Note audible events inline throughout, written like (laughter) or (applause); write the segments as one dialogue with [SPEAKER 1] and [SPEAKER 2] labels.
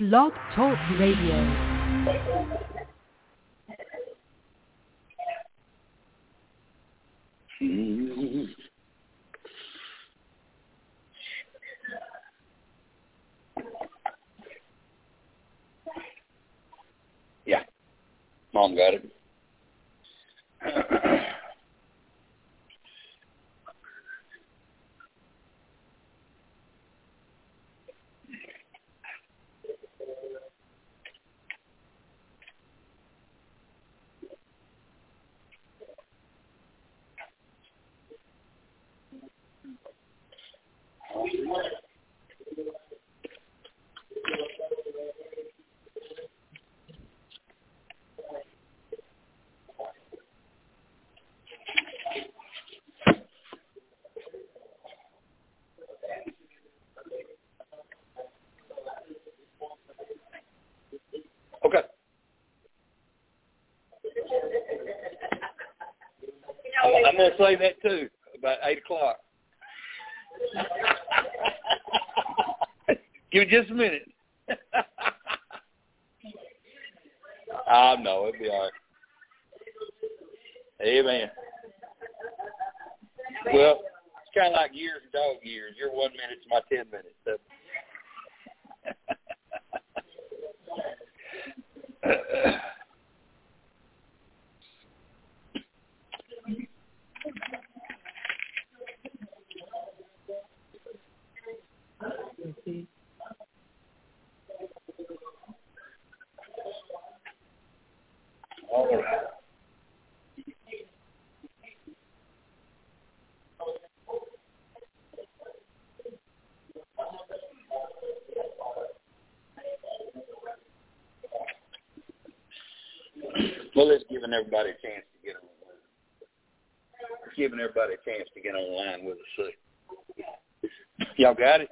[SPEAKER 1] Blog Talk Radio.
[SPEAKER 2] Yeah. Mom got it. Okay. I'm, I'm gonna say that too about eight o'clock. (laughs) Give me just a minute. (laughs) I know it'll be all right. Amen. Well, it's kind of like years and dog years. Your one minute's my ten minutes. So. All right. Well, it's giving everybody a chance to get on. Giving everybody a chance to get online with us. Y'all got it?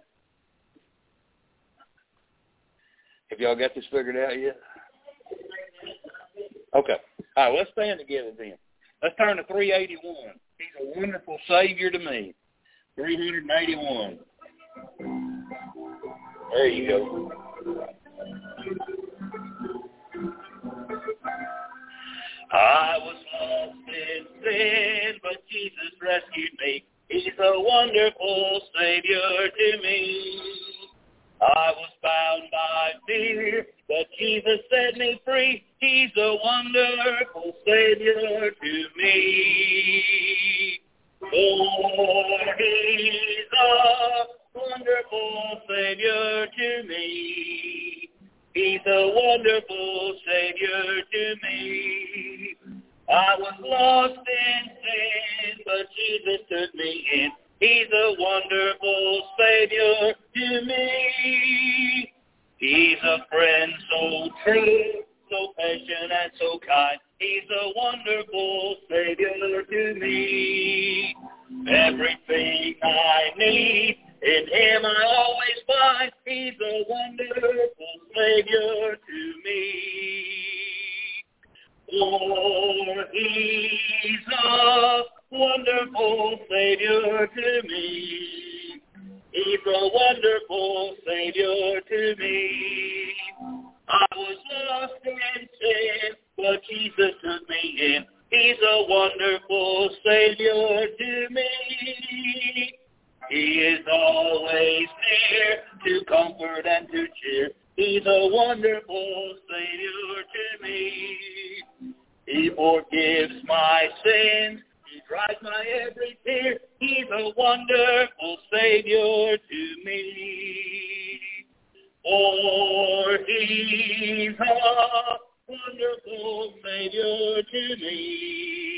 [SPEAKER 2] Have y'all got this figured out yet? Okay. All right, let's stand together then. Let's turn to 381. He's a wonderful Savior to me. 381. There you go. I was lost in sin, but Jesus rescued me. He's a wonderful Savior to me. I was bound by fear, but Jesus set me free. He's a wonderful Savior to me. Oh, he's a wonderful Savior to me. He's a wonderful Savior to me. I was lost in sin, but Jesus took me in. He's a wonderful Savior to me. He's a friend so true, so patient and so kind. He's a wonderful Savior to me. Everything I need, in him I always find. He's a wonderful Savior to me. For he's a wonderful Savior to me. He's a wonderful Savior to me. I was lost in sin, but Jesus took me in. He's a wonderful Savior to me. He is always near to comfort and to cheer. He's a wonderful Savior to me. He forgives my sins. He dries my every tear. He's a wonderful Savior to me. For he's a wonderful Savior to me.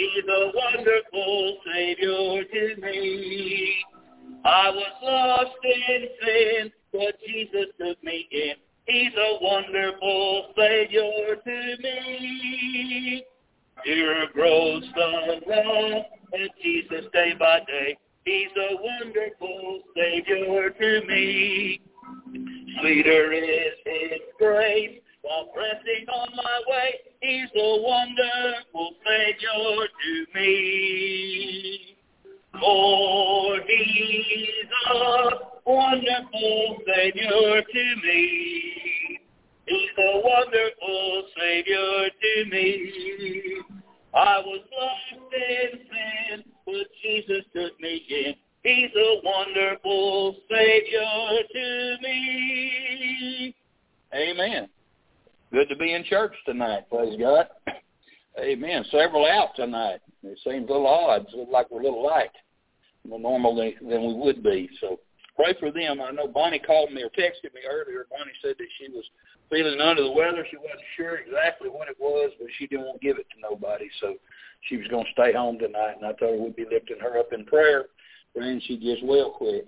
[SPEAKER 2] He's a wonderful Savior to me. I was lost in sin, but Jesus took me in. He's a wonderful Savior to me. Here grows the love of Jesus day by day. He's a wonderful Savior to me. Sweeter is His grace while pressing on my way. He's a wonderful Savior to me. For He's a wonderful Savior Savior to me. He's a wonderful Savior to me. I was lost in sin, but Jesus took me in. He's a wonderful Savior to me. Amen. Good to be in church tonight, praise God. Amen. Several out tonight. It seems a little odd, Looks like we're a little light more normal than, than we would be. So pray for them. I know Bonnie called me or texted me earlier. Bonnie said that she was feeling under the weather. She wasn't sure exactly what it was, but she didn't want to give it to nobody. So she was going to stay home tonight, and I told her we'd be lifting her up in prayer, praying she gets well quick.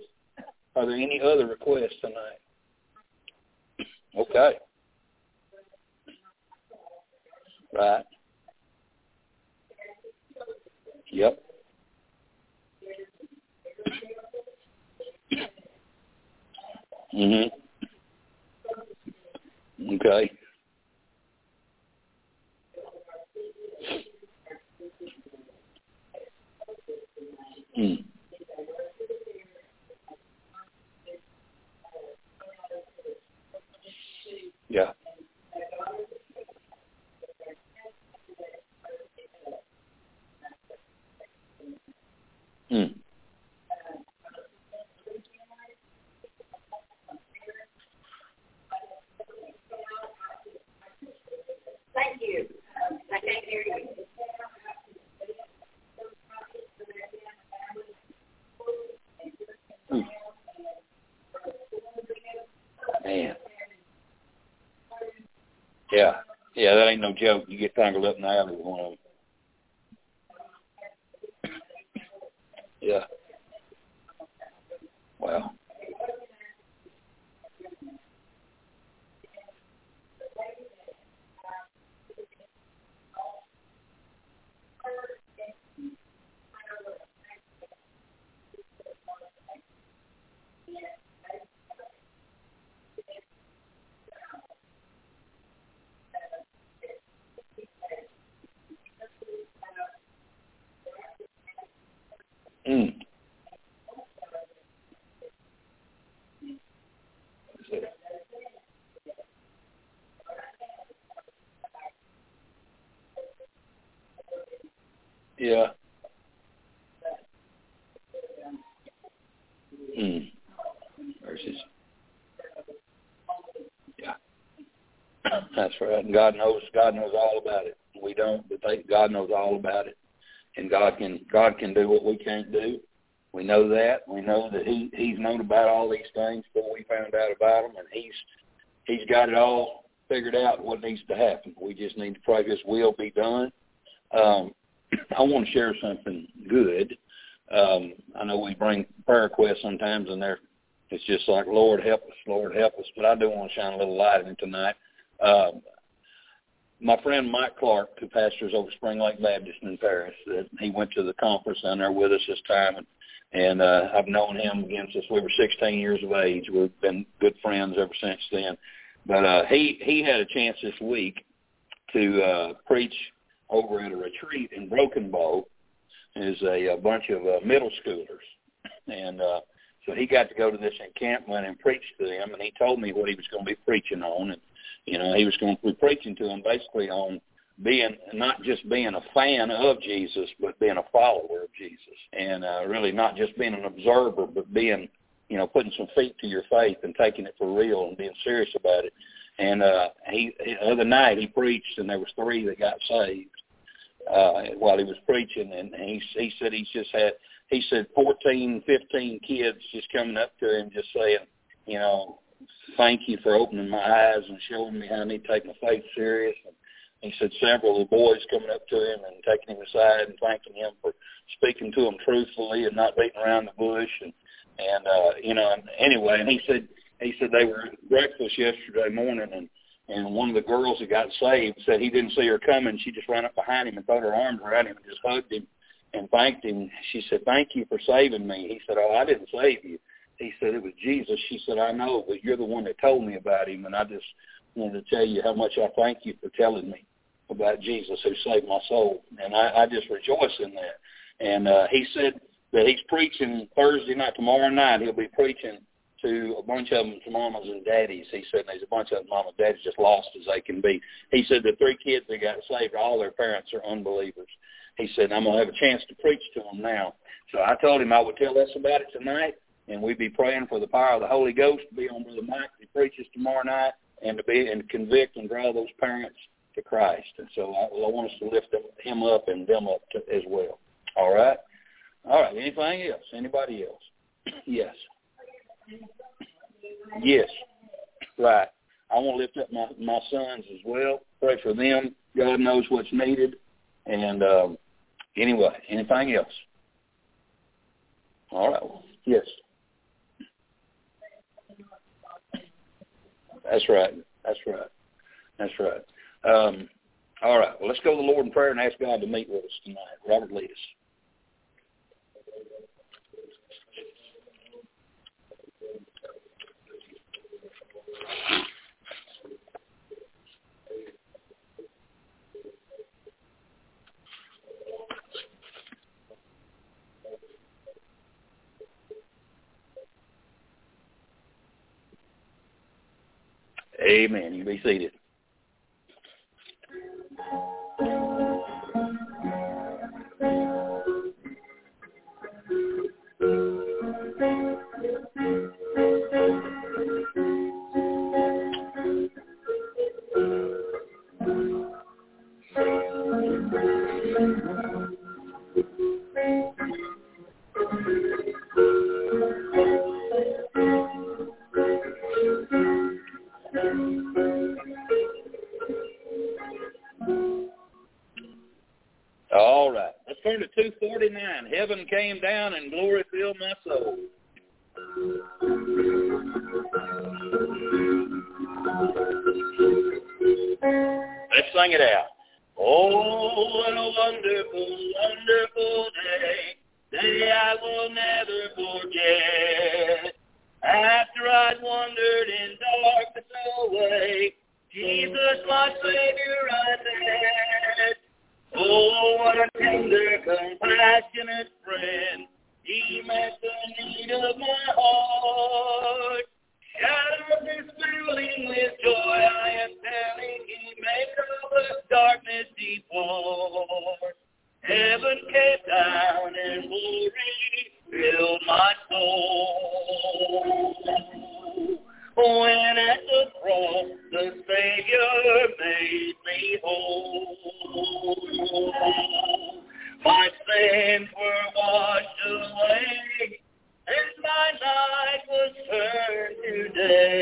[SPEAKER 2] Are there any other requests tonight? Okay. Right. Yep. Mhm. Okay. Hmm. Yeah. Hmm.
[SPEAKER 3] Thank you. I can't hear you.
[SPEAKER 2] Hmm. Man. Yeah. Yeah, that ain't no joke. You get tangled up in the alley with one of them. Yeah. Well. Mm. Yeah. Mm. Versus. Yeah. That's right. And God knows. God knows all about it. We don't, but they, God knows all about it, and God can God can do what we can't do. We know that. We know that He He's known about all these things before we found out about them, and He's He's got it all figured out what needs to happen. We just need to pray His will be done. Um, (clears throat) I want to share something good. Um, I know we bring prayer requests sometimes, and they're it's just like Lord help us, Lord help us. But I do want to shine a little light in tonight. Um, my friend Mike Clark, who pastors over Spring Lake Baptist in Paris, that he went to the conference down there with us this time, and, and uh, I've known him again since we were 16 years of age. We've been good friends ever since then. But uh, he he had a chance this week to uh, preach over at a retreat in Broken Bow. Is a, a bunch of uh, middle schoolers, and uh, so he got to go to this encampment and preach to them. And he told me what he was going to be preaching on, and you know, he was going to be preaching to them basically on being not just being a fan of Jesus, but being a follower of Jesus, and uh, really not just being an observer, but being, you know, putting some feet to your faith and taking it for real and being serious about it. And uh, he the other night he preached, and there was three that got saved uh, while he was preaching, and he he said he's just had he said 14, 15 kids just coming up to him just saying, you know, thank you for opening my eyes and showing me how I need to take my faith serious. And he said several of the boys coming up to him and taking him aside and thanking him for speaking to them truthfully and not beating around the bush. And, and uh, you know, and anyway, and he said, he said they were at breakfast yesterday morning and and one of the girls that got saved said he didn't see her coming. She just ran up behind him and put her arms around him and just hugged him and thanked him. She said, thank you for saving me. He said, oh, I didn't save you he said it was Jesus. She said, I know, but you're the one that told me about him, and I just wanted to tell you how much I thank you for telling me about Jesus who saved my soul. And I, I just rejoice in that. And uh, he said that he's preaching Thursday night, tomorrow night, he'll be preaching to a bunch of them to mamas and daddies. He said there's a bunch of them mamas and daddies just lost as they can be. He said the three kids that got saved, all their parents are unbelievers. He said, I'm going to have a chance to preach to them now. So I told him I would tell us about it tonight and we'd be praying for the power of the Holy Ghost to be on Brother Mike to preaches tomorrow night and to be and convict and draw those parents to Christ. And so I, I want us to lift them, him up and them up to, as well. All right. All right. Anything else? Anybody else? (clears throat) yes. Yes. Right. I want to lift up my, my sons as well. Pray for them. God knows what's needed. And um, anyway, anything else? All right. Yes. That's right. That's right. That's right. Um, all right. Well, let's go to the Lord in prayer and ask God to meet with us tonight. Robert, lead us. Amen. You may say this. 39, heaven came down and glory filled my day.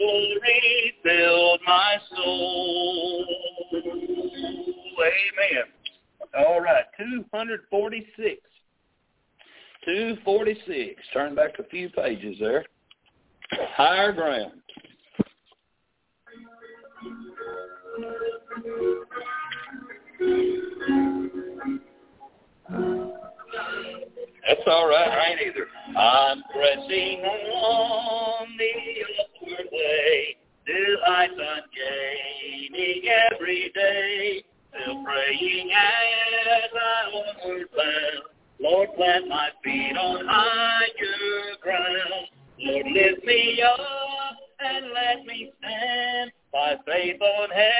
[SPEAKER 2] Glory filled my soul. Amen. All right, 246. 246. Turn back a few pages there. Higher ground. That's all right. I ain't either. I'm pressing on the way. Heights I'm gaining every day. Still praying as I onward bound. Lord, plant my feet on higher ground. Lord, lift me up and let me stand by faith on heaven's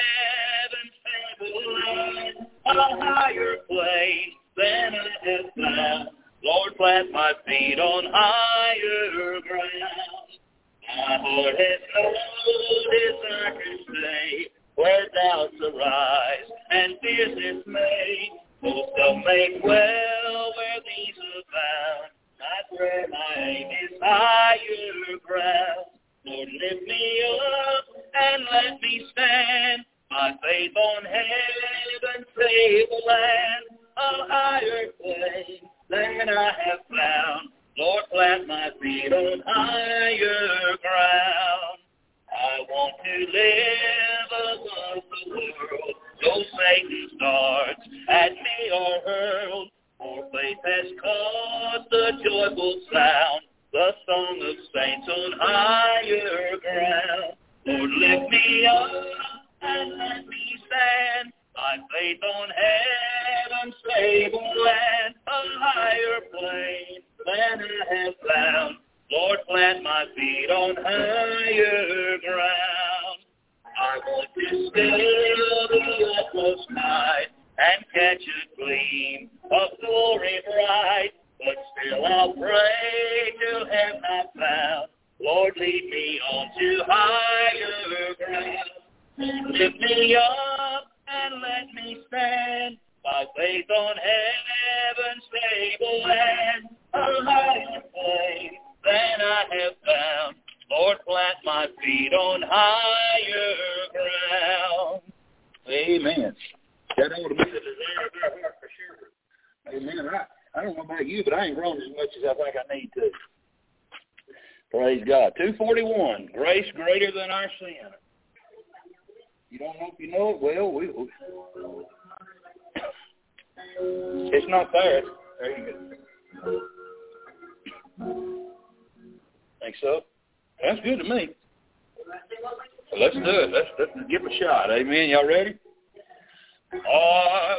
[SPEAKER 2] glory bright, but still I'll pray to have not found. Lord, lead me on to higher ground. Lift me up and let me stand by faith on heaven's stable land, a higher place than I have found. Lord, plant my feet on higher ground. Amen. That ought to be the desire of our heart for sure. Amen. I, I don't know about you, but I ain't I think I need to. Praise God. 241, grace greater than our sin. You don't know if you know it? Well, we, it's not there. There you go. Think so? That's good to me. Let's do it. Let's, let's give it a shot. Amen. Y'all ready? Marvelous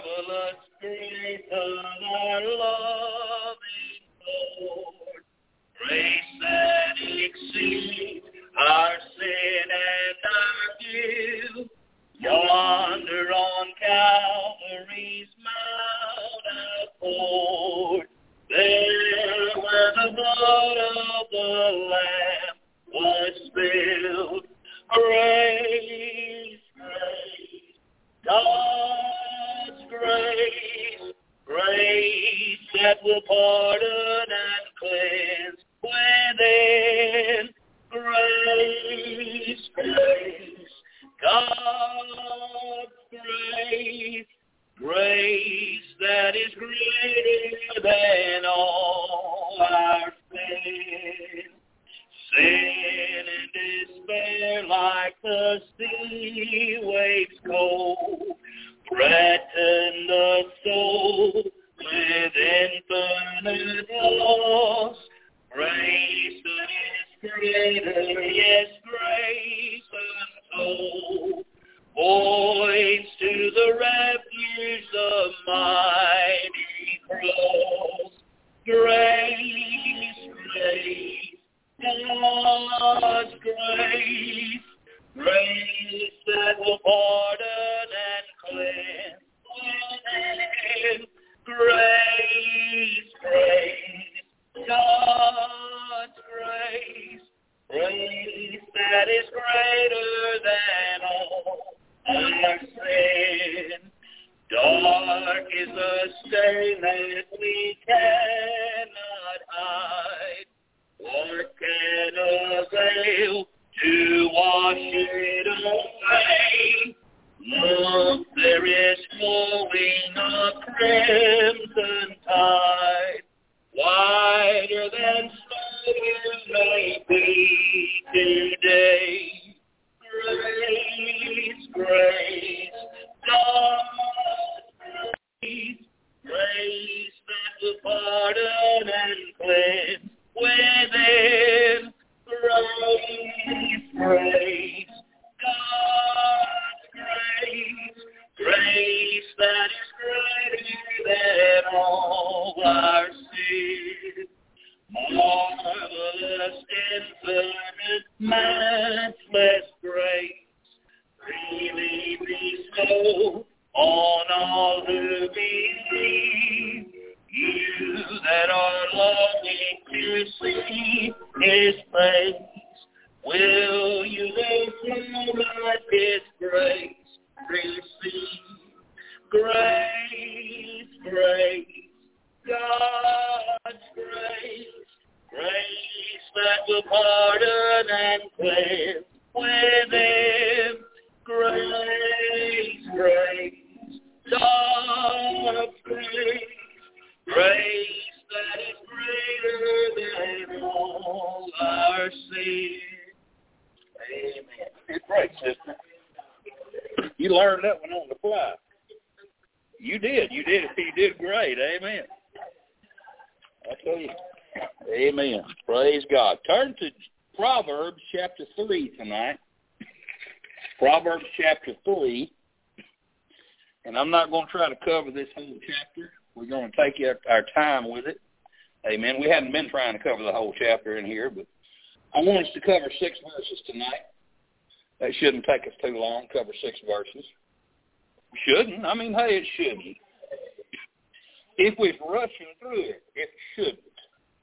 [SPEAKER 4] sin. Amen.
[SPEAKER 2] It's great, sister. You learned that one on the fly. You did. You did. You did great. Amen. I tell you. Amen. Praise God. Turn to Proverbs chapter 3 tonight. Proverbs chapter 3. And I'm not going to try to cover this whole chapter. We're going to take our time with it. Amen. We hadn't been trying to cover the whole chapter in here, but I want us to cover six verses tonight. That shouldn't take us too long, cover six verses. Shouldn't. I mean, hey, it shouldn't. If we're rushing through it, it shouldn't.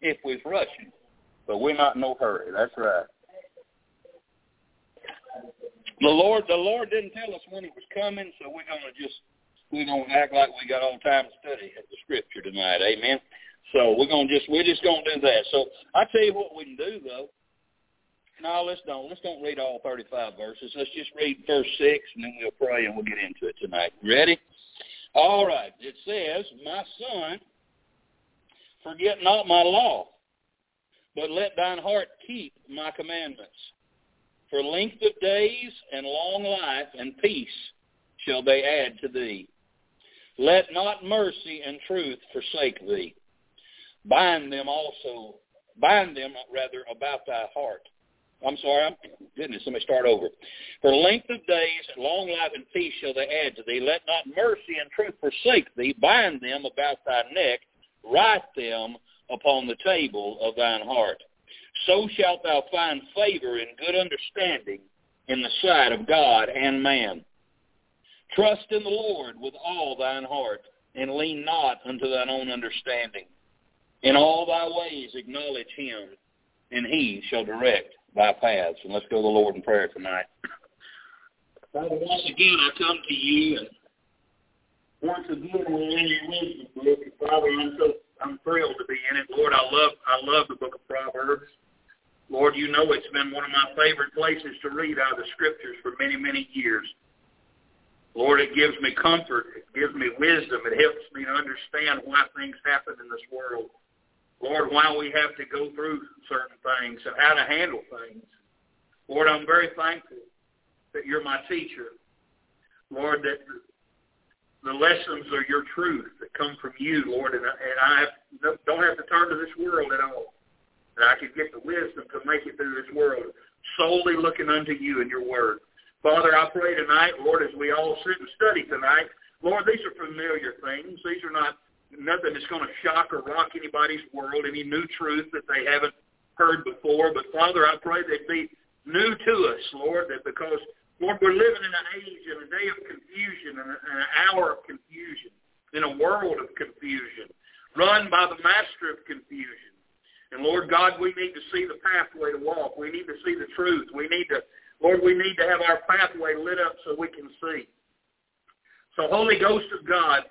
[SPEAKER 2] If we're rushing. But we're not in no hurry. That's right. The Lord, the Lord didn't tell us when He was coming, so we're gonna just we're gonna act like we got all time to study the Scripture tonight. Amen. So we're gonna just we're just gonna do that. So I tell you what we can do though. No, let's don't. Let's don't read all 35 verses. Let's just read verse 6, and then we'll pray and we'll get into it tonight. Ready? All right. It says, My son, forget not my law, but let thine heart keep my commandments. For length of days and long life and peace shall they add to thee. Let not mercy and truth forsake thee. Bind them also, bind them rather about thy heart I'm sorry. I'm, goodness, let me start over. For length of days and long life and peace shall they add to thee. Let not mercy and truth forsake thee. Bind them about thy neck. Write them upon the table of thine heart. So shalt thou find favor and good understanding in the sight of God and man. Trust in the Lord with all thine heart, and lean not unto thine own understanding. In all thy ways acknowledge him, and he shall direct by paths. And let's go to the Lord in prayer tonight. Father, once again I come to you and once again we're in your wisdom book. And Father, I'm so I'm thrilled to be in it. Lord, I love I love the book of Proverbs. Lord, you know it's been one of my favorite places to read out of the scriptures for many, many years. Lord, it gives me comfort. It gives me wisdom. It helps me to understand why things happen in this world. Lord, why we have to go through certain things and how to handle things. Lord, I'm very thankful that you're my teacher. Lord, that the lessons are your truth that come from you, Lord, and, and I have, don't have to turn to this world at all. That I can get the wisdom to make it through this world, solely looking unto you and your word. Father, I pray tonight, Lord, as we all sit and study tonight, Lord, these are familiar things. These are not nothing that's going to shock or rock anybody's world, any new truth that they haven't heard before. But Father, I pray they'd be new to us, Lord, that because, Lord, we're living in an age and a day of confusion and an hour of confusion, in a world of confusion, run by the master of confusion. And Lord God, we need to see the pathway to walk. We need to see the truth. We need to, Lord, we need to have our pathway lit up so we can see. So Holy Ghost of God,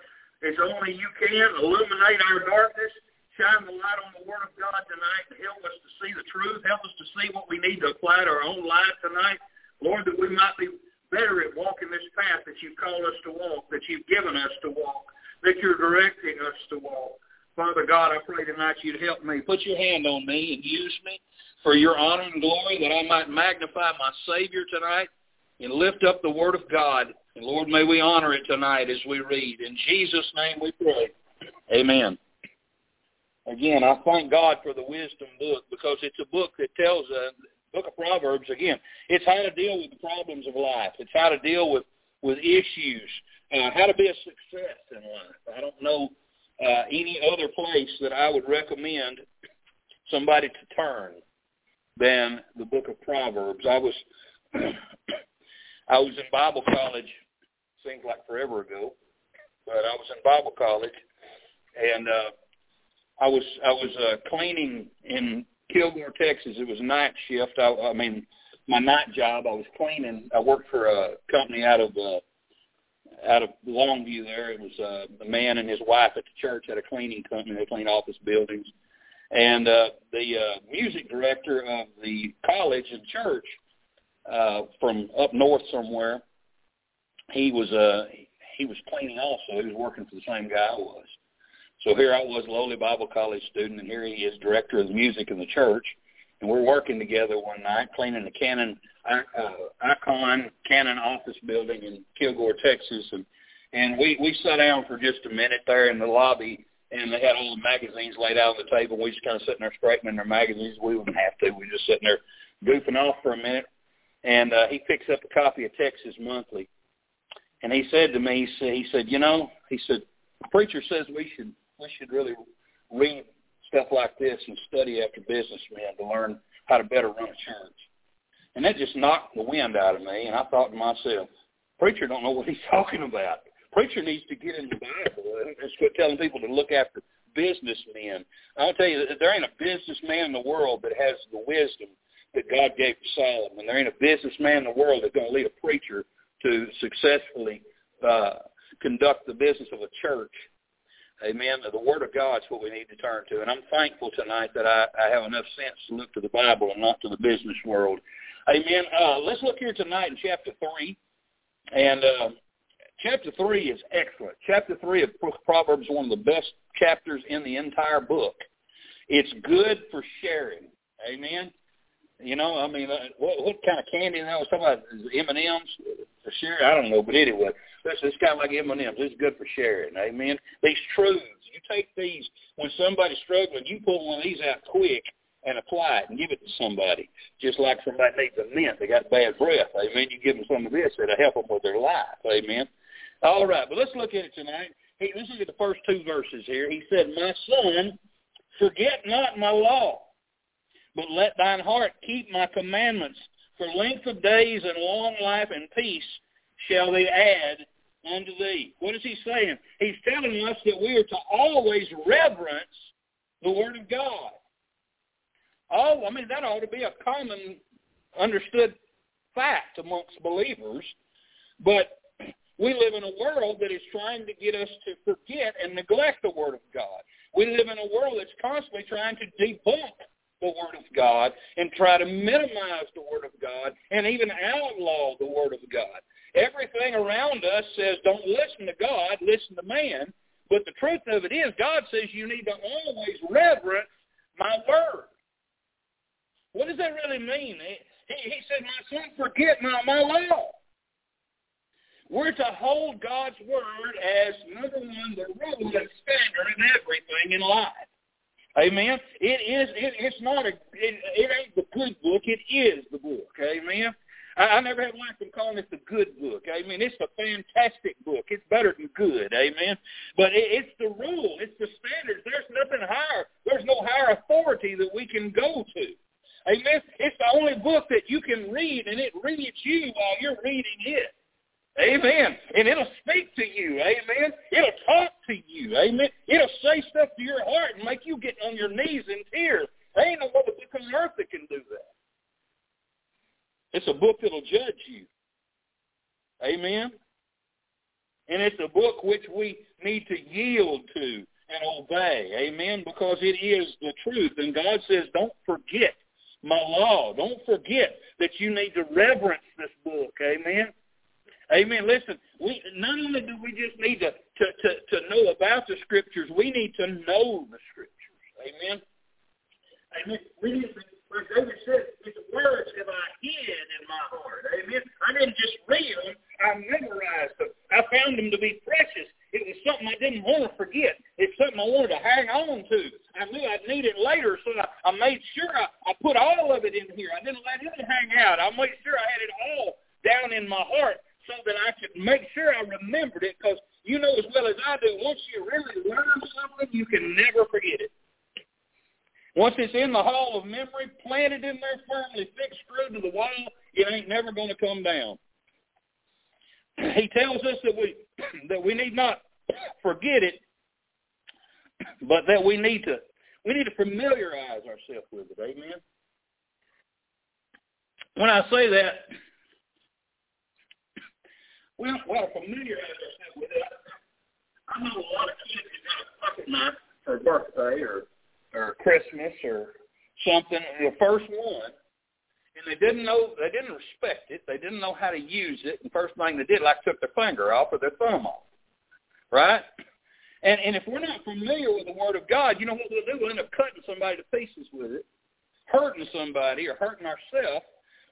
[SPEAKER 2] as only you can. Illuminate our darkness. Shine the light on the Word of God tonight and help us to see the truth. Help us to see what we need to apply to our own life tonight. Lord, that we might be better at walking this path that you've called us to walk, that you've given us to walk, that you're directing us to walk. Father God, I pray tonight you'd help me. Put your hand on me and use me for your honor and glory, that I might magnify my Savior tonight and lift up the Word of God. And Lord, may we honor it tonight as we read. In Jesus' name we pray. Amen. Again, I thank God for the wisdom book because it's a book that tells us, book of Proverbs, again, it's how to deal with the problems of life. It's how to deal with, with issues, uh, how to be a success in life. I don't know uh, any other place that I would recommend somebody to turn than the book of Proverbs. I was (clears throat) I was in Bible college, seems like forever ago, but I was in Bible college, and uh, I was I was uh, cleaning in Kilgore, Texas. It was a night shift. I, I mean, my night job. I was cleaning. I worked for a company out of uh, out of Longview. There, it was uh, a man and his wife at the church had a cleaning company. They cleaned office buildings, and uh, the uh, music director of the college and church uh, from up north somewhere. He was uh, he was cleaning also. He was working for the same guy I was. So here I was, lowly Bible college student, and here he is, director of music in the church. And we're working together one night, cleaning the Canon uh, Icon Canon office building in Kilgore, Texas, and and we we sat down for just a minute there in the lobby, and they had all the magazines laid out on the table. We just kind of sitting there straightening their magazines. We wouldn't have to. We were just sitting there goofing off for a minute, and uh, he picks up a copy of Texas Monthly, and he said to me, he said, he said, you know, he said, the preacher says we should we should really read stuff like this and study after businessmen to learn how to better run a church. And that just knocked the wind out of me, and I thought to myself, preacher don't know what he's (laughs) talking about. Preacher needs to get in the Bible and quit telling people to look after businessmen. I'll tell you, there ain't a businessman in the world that has the wisdom that God gave to Solomon. There ain't a businessman in the world that's going to lead a preacher to successfully uh, conduct the business of a church. Amen. The Word of God is what we need to turn to. And I'm thankful tonight that I, I have enough sense to look to the Bible and not to the business world. Amen. Uh, let's look here tonight in chapter 3. And uh, chapter 3 is excellent. Chapter 3 of Proverbs is one of the best chapters in the entire book. It's good for sharing. Amen. You know, I mean, uh, what, what kind of candy that was talking about? M and M's for sharing? I don't know, but anyway, this it's kind of like M and M's. It's good for sharing. Amen. These truths, you take these when somebody's struggling, you pull one of these out quick and apply it and give it to somebody. Just like somebody needs a mint, they got bad breath. Amen. You give them some of this, it'll help them with their life. Amen. All right, but let's look at it tonight. Hey, let's look at the first two verses here. He said, "My son, forget not my law." But let thine heart keep my commandments. For length of days and long life and peace shall they add unto thee. What is he saying? He's telling us that we are to always reverence the Word of God. Oh, I mean, that ought to be a common understood fact amongst believers. But we live in a world that is trying to get us to forget and neglect the Word of God. We live in a world that's constantly trying to debunk the Word of God and try to minimize the Word of God and even outlaw the Word of God. Everything around us says don't listen to God, listen to man. But the truth of it is God says you need to always reverence my Word. What does that really mean? He, he said, my son, forget my, my law. We're to hold God's Word as, number one, the rule and standard in everything in life. Amen. It is. It, it's not a. It, it ain't the good book. It is the book. Amen. I, I never have liked them calling it the good book. Amen. It's a fantastic book. It's better than good. Amen. But it, it's the rule. It's the standards. There's nothing higher. There's no higher authority that we can go to. Amen. It's the only book that you can read, and it reads you while you're reading it. Amen. And it'll speak to you. Amen. It'll talk to you. Amen. It'll say stuff to your heart and make you get on your knees in tears. There ain't no other book on earth that can do that. It's a book that'll judge you. Amen. And it's a book which we need to yield to and obey. Amen. Because it is the truth. And God says, don't forget my law. Don't forget that you need to reverence this book. Amen. Amen. Listen, we not only do we just need to, to, to, to know about the scriptures, we need to know the scriptures. Amen. Amen. We need to, like David said, his words have I hid in my heart. Amen. I didn't just read them, I memorized them. I found them to be precious. It was something I didn't want to forget. It's something I wanted to hang on to. I knew I'd need it later, so I, I made sure I, I put all of it in here. I didn't let it hang out. I made sure I had it all down in my heart so that I could make sure I remembered it because you know as well as I do, once you really learn something, you can never forget it. Once it's in the hall of memory, planted in there firmly, fixed screwed to the wall, it ain't never going to come down. He tells us that we (clears throat) that we need not (clears throat) forget it, (clears throat) but that we need to we need to familiarize ourselves with it. Amen. When I say that, we don't familiarize ourselves with it. I know a lot of kids that got a pocket knife for birthday or or Christmas or something, the first one, and they didn't know, they didn't respect it, they didn't know how to use it, and first thing they did, like took their finger off or their thumb off, right? And and if we're not familiar with the Word of God, you know what we'll do? We'll end up cutting somebody to pieces with it, hurting somebody or hurting ourselves.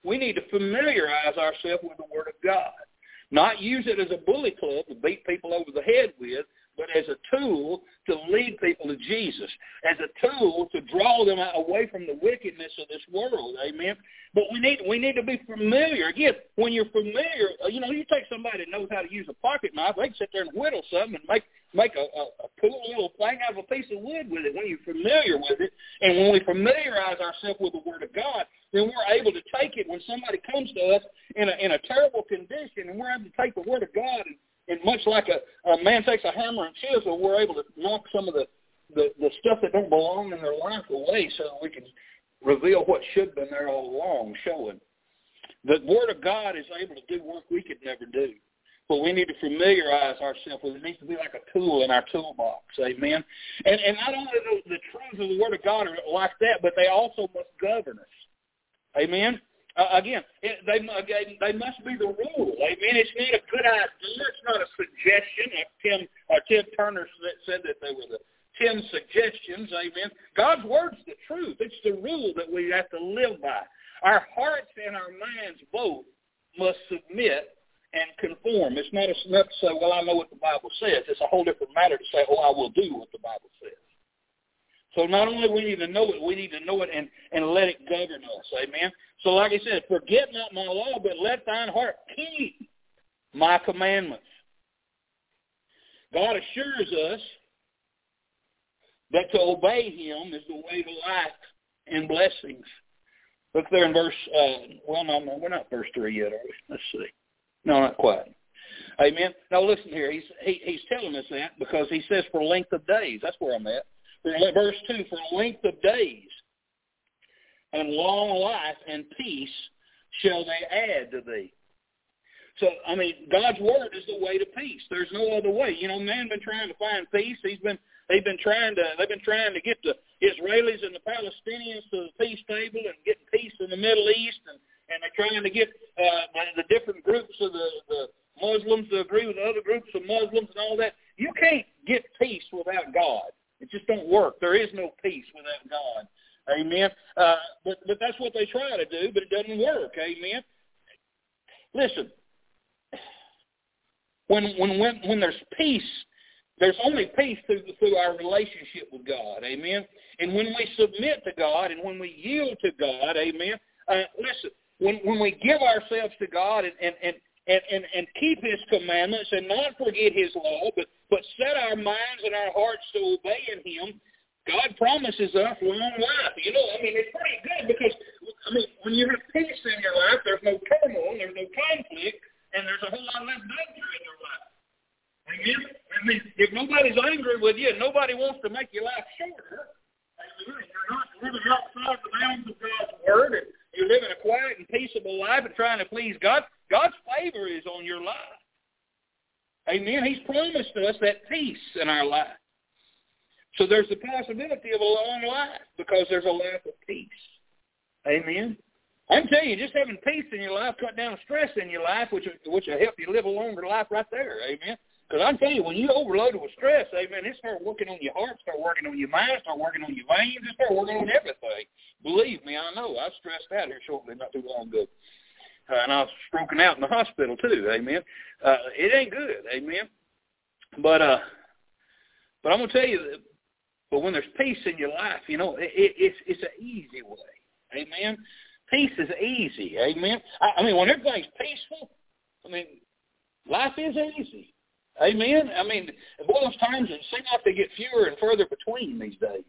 [SPEAKER 2] We need to familiarize ourselves with the Word of God. Not use it as a bully club to beat people over the head with, but as a tool to lead people to Jesus, as a tool to draw them away from the wickedness of this world. Amen. But we need we need to be familiar. Again, when you're familiar, uh, you know, you take somebody that knows how to use a pocket knife, they can sit there and whittle something and make make a, a, a cool little thing out of a piece of wood with it when you're familiar with it. And when we familiarize ourselves with the Word of God, then we're able to take it when somebody comes to us in a, in a terrible condition, and we're able to take the Word of God and, and much like a, a man takes a hammer and chisel, we're able to knock some of the, the, the stuff that don't belong in their life away so that we can reveal what should have been there all along, showing. The Word of God is able to do work we could never do. But we need to familiarize ourselves with it. It needs to be like a tool in our toolbox. Amen. And and not only the, the truths of the Word of God are like that, but they also must govern us. Amen. Uh, again, it, they they must be the rule. Amen. It's not a good idea. It's not a suggestion. Like Tim uh, Tim Turner said that they were the ten suggestions. Amen. God's word's the truth. It's the rule that we have to live by. Our hearts and our minds both must submit and conform. It's not enough to say, well, I know what the Bible says. It's a whole different matter to say, oh, I will do what the Bible says. So not only we need to know it, we need to know it and, and let it govern us. Amen. So like I said, forget not my law, but let thine heart keep my commandments. God assures us that to obey him is the way to life and blessings. Look there in verse, uh, well, no, no, we're not verse 3 yet, are we? Let's see. No, not quite. Amen. Now listen here. He's he, he's telling us that because he says for length of days. That's where I'm at. Verse two, for length of days and long life and peace shall they add to thee. So I mean, God's word is the way to peace. There's no other way. You know, man been trying to find peace. He's been they've been trying to they've been trying to get the Israelis and the Palestinians to the peace table and get peace in the Middle East and and they're trying to get uh, the, the different groups of the, the Muslims to agree with other groups of Muslims and all that. You can't get peace without God. It just don't work. There is no peace without God. Amen. Uh, but but that's what they try to do, but it doesn't work. Amen. Listen, when when when when there's peace, there's only peace through through our relationship with God. Amen. And when we submit to God and when we yield to God, Amen. Uh, listen, when when we give ourselves to God and and and and, and, and keep his commandments and not forget his law, but, but set our minds and our hearts to obeying him, God promises us long life. You know, I mean, it's pretty good because, I mean, when you have peace in your life, there's no turmoil, there's no conflict, and there's a whole lot less danger in your life. Amen? I mean, if nobody's angry with you and nobody wants to make your life shorter, you're not living outside the bounds of God's word and you're living a quiet and peaceable life and trying to please God, God's favor is on your life. Amen. He's promised us that peace in our life. So there's the possibility of a long life because there's a life of peace. Amen. I'm telling you, just having peace in your life, cut down stress in your life, which which will help you live a longer life right there. Amen. Because I'm telling you, when you overloaded with stress, amen, it start working on your heart, start working on your mind, start working on your veins, it start working on everything. Believe me, I know. I stressed out here shortly, not too long ago. Uh, and I was stroking out in the hospital too, amen. Uh, it ain't good, amen. But uh, but I'm gonna tell you, but when there's peace in your life, you know, it, it, it's it's an easy way, amen. Peace is easy, amen. I, I mean, when everything's peaceful, I mean, life is easy. Amen. I mean, boy, those times it seem like they get fewer and further between these days.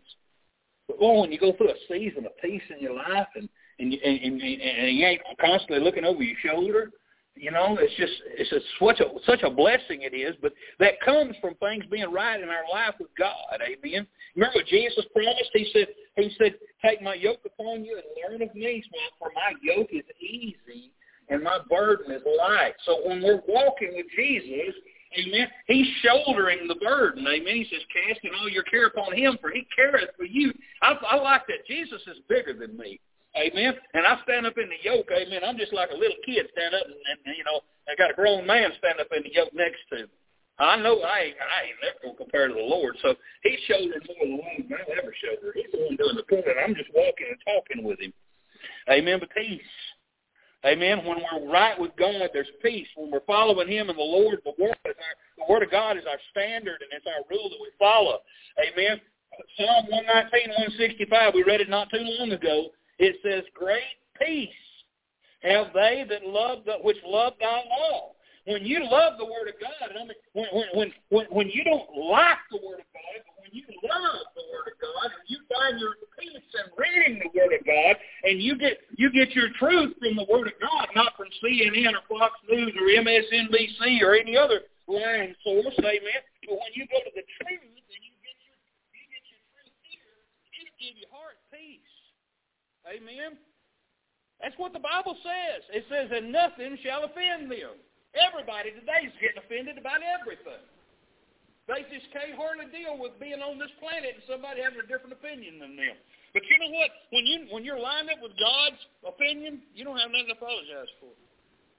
[SPEAKER 2] But boy, when you go through a season of peace in your life and and and, and, and you ain't constantly looking over your shoulder, you know, it's just it's a, such a such a blessing it is. But that comes from things being right in our life with God. Amen. Remember what Jesus promised? He said He said, "Take my yoke upon you and learn of me, for my yoke is easy and my burden is light." So when we're walking with Jesus Amen. He's shouldering the burden. Amen. He says, casting all your care upon him, for he careth for you. I, I like that. Jesus is bigger than me. Amen. And I stand up in the yoke. Amen. I'm just like a little kid stand up, and, and you know, I got a grown man stand up in the yoke next to me. I know I ain't, I ain't never going to compare to the Lord. So he's shouldering more than than I'll ever shoulder. He's the one doing the pulling. I'm just walking and talking with him. Amen. But peace. Amen. When we're right with God, there's peace. When we're following Him and the Lord, the Word, is our, the Word of God is our standard and it's our rule that we follow. Amen. Psalm 119, 165, we read it not too long ago. It says, great peace have they that love the, which love thy law. When you love the Word of God, I mean, when, when, when, when you don't like the Word of God, but when you love the Word of God, and you find your peace in reading the Word of God, and you get you get your truth from the Word of God, not from CNN or Fox News or MSNBC or any other lying source, amen. But when you go to the truth and you get your you get your truth here, it'll give your heart peace. Amen. That's what the Bible says. It says, and nothing shall offend them. Everybody today is getting offended about everything. They just can't hardly deal with being on this planet and somebody having a different opinion than them. But you know what? When you when you're lined up with God's opinion, you don't have nothing to apologize for.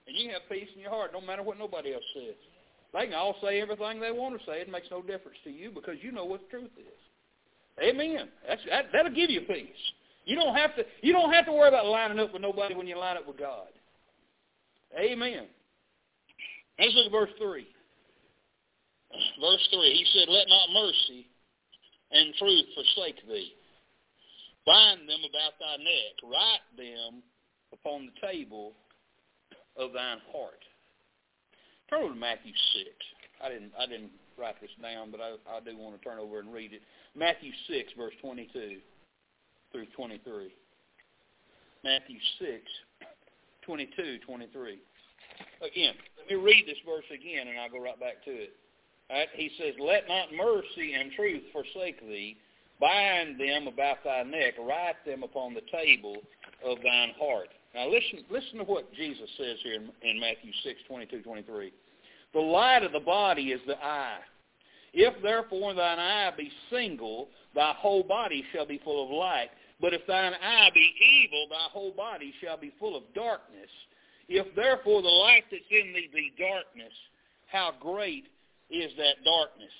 [SPEAKER 2] And you have peace in your heart, no matter what nobody else says. They can all say everything they want to say. It makes no difference to you because you know what the truth is. Amen. That's, that, that'll give you peace. You don't have to. You don't have to worry about lining up with nobody when you line up with God. Amen. Let's look at verse three verse 3, he said, Let not mercy and truth forsake thee. Bind them about thy neck. Write them upon the table of thine heart. Turn over to Matthew 6. I didn't, I didn't write this down, but I, I do want to turn over and read it. Matthew 6, verse 22 through 23. Matthew 6, 22, 23. Again, let me read this verse again, and I'll go right back to it. Right? He says, Let not mercy and truth forsake thee. Bind them about thy neck. Write them upon the table of thine heart. Now listen, listen to what Jesus says here in, in Matthew 6, 22, 23. The light of the body is the eye. If therefore thine eye be single, thy whole body shall be full of light. But if thine eye be evil, thy whole body shall be full of darkness. If therefore the light that's in thee be darkness, how great is that darkness.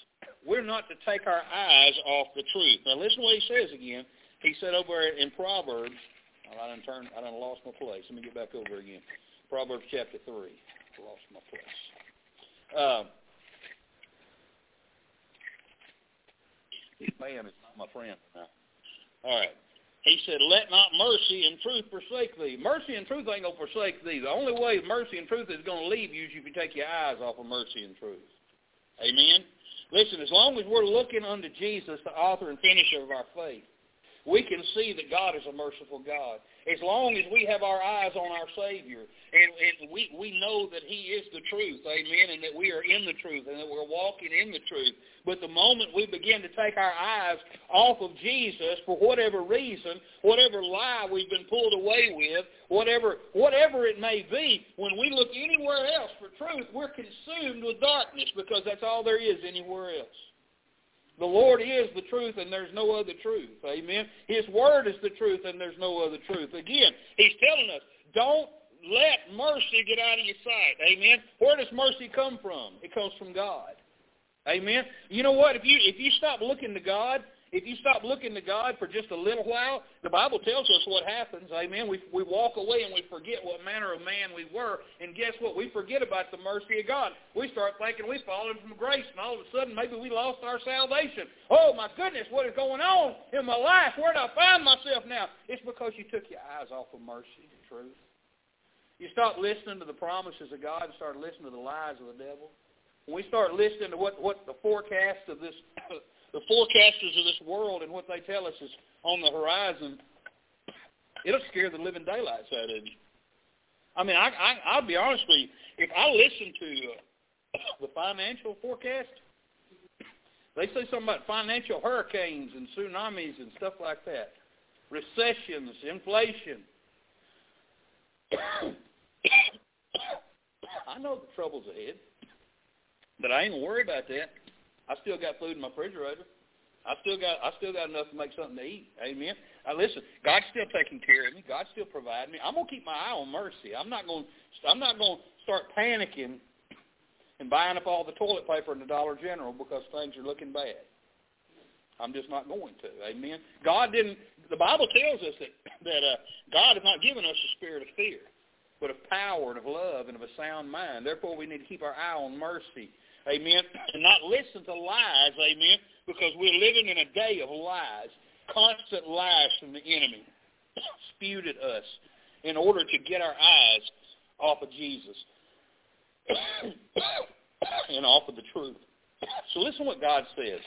[SPEAKER 2] We're not to take our eyes off the truth. Now listen to what he says again. He said over in Proverbs, oh, I done turned, I done lost my place. Let me get back over again. Proverbs chapter 3. I lost my place. Uh, man is not my friend now. All right. He said, let not mercy and truth forsake thee. Mercy and truth ain't going to forsake thee. The only way mercy and truth is going to leave you is if you take your eyes off of mercy and truth. Amen? Listen, as long as we're looking unto Jesus, the author and finisher of our faith, we can see that God is a merciful God. As long as we have our eyes on our Savior and, and we, we know that he is the truth, amen, and that we are in the truth and that we're walking in the truth. But the moment we begin to take our eyes off of Jesus for whatever reason, whatever lie we've been pulled away with, whatever, whatever it may be, when we look anywhere else for truth, we're consumed with darkness because that's all there is anywhere else. The Lord is the truth and there's no other truth. Amen. His word is the truth and there's no other truth. Again, he's telling us, don't let mercy get out of your sight. Amen. Where does mercy come from? It comes from God. Amen. You know what? If you if you stop looking to God if you stop looking to God for just a little while, the Bible tells us what happens. Amen. We, we walk away and we forget what manner of man we were. And guess what? We forget about the mercy of God. We start thinking we've fallen from grace, and all of a sudden maybe we lost our salvation. Oh, my goodness, what is going on in my life? Where do I find myself now? It's because you took your eyes off of mercy and truth. You stop listening to the promises of God and start listening to the lies of the devil. When we start listening to what, what the forecast of this the forecasters of this world and what they tell us is on the horizon, it'll scare the living daylights out of you. I mean, I, I, I'll be honest with you. If I listen to uh, the financial forecast, they say something about financial hurricanes and tsunamis and stuff like that, recessions, inflation. (coughs) I know the trouble's ahead, but I ain't worried about that. I still got food in my refrigerator. I still got I still got enough to make something to eat. Amen. Now listen, God's still taking care of me. God's still providing me. I'm gonna keep my eye on mercy. I'm not gonna I'm not gonna start panicking and buying up all the toilet paper in the Dollar General because things are looking bad. I'm just not going to. Amen. God didn't. The Bible tells us that that uh, God has not given us a spirit of fear, but of power and of love and of a sound mind. Therefore, we need to keep our eye on mercy amen, and not listen to lies, amen, because we're living in a day of lies, constant lies from the enemy spewed at us in order to get our eyes off of Jesus (coughs) and off of the truth. So listen what God says.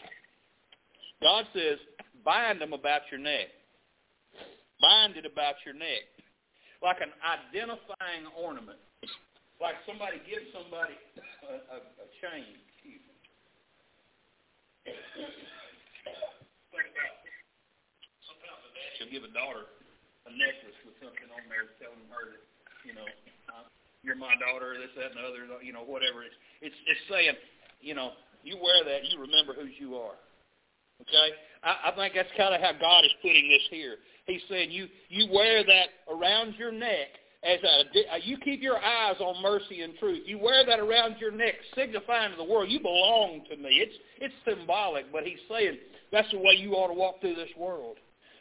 [SPEAKER 2] God says, bind them about your neck. Bind it about your neck. Like an identifying ornament like somebody gives somebody a, a, a chain. Sometimes a dad will give a daughter a necklace with something on there telling her that, you know, uh, you're my daughter, this, that, and the other, you know, whatever. It's, it's, it's saying, you know, you wear that, you remember whose you are. Okay? I, I think that's kind of how God is putting this here. He's saying you, you wear that around your neck as uh, a, uh, you keep your eyes on mercy and truth. You wear that around your neck, signifying to the world you belong to me. It's it's symbolic, but he's saying that's the way you ought to walk through this world.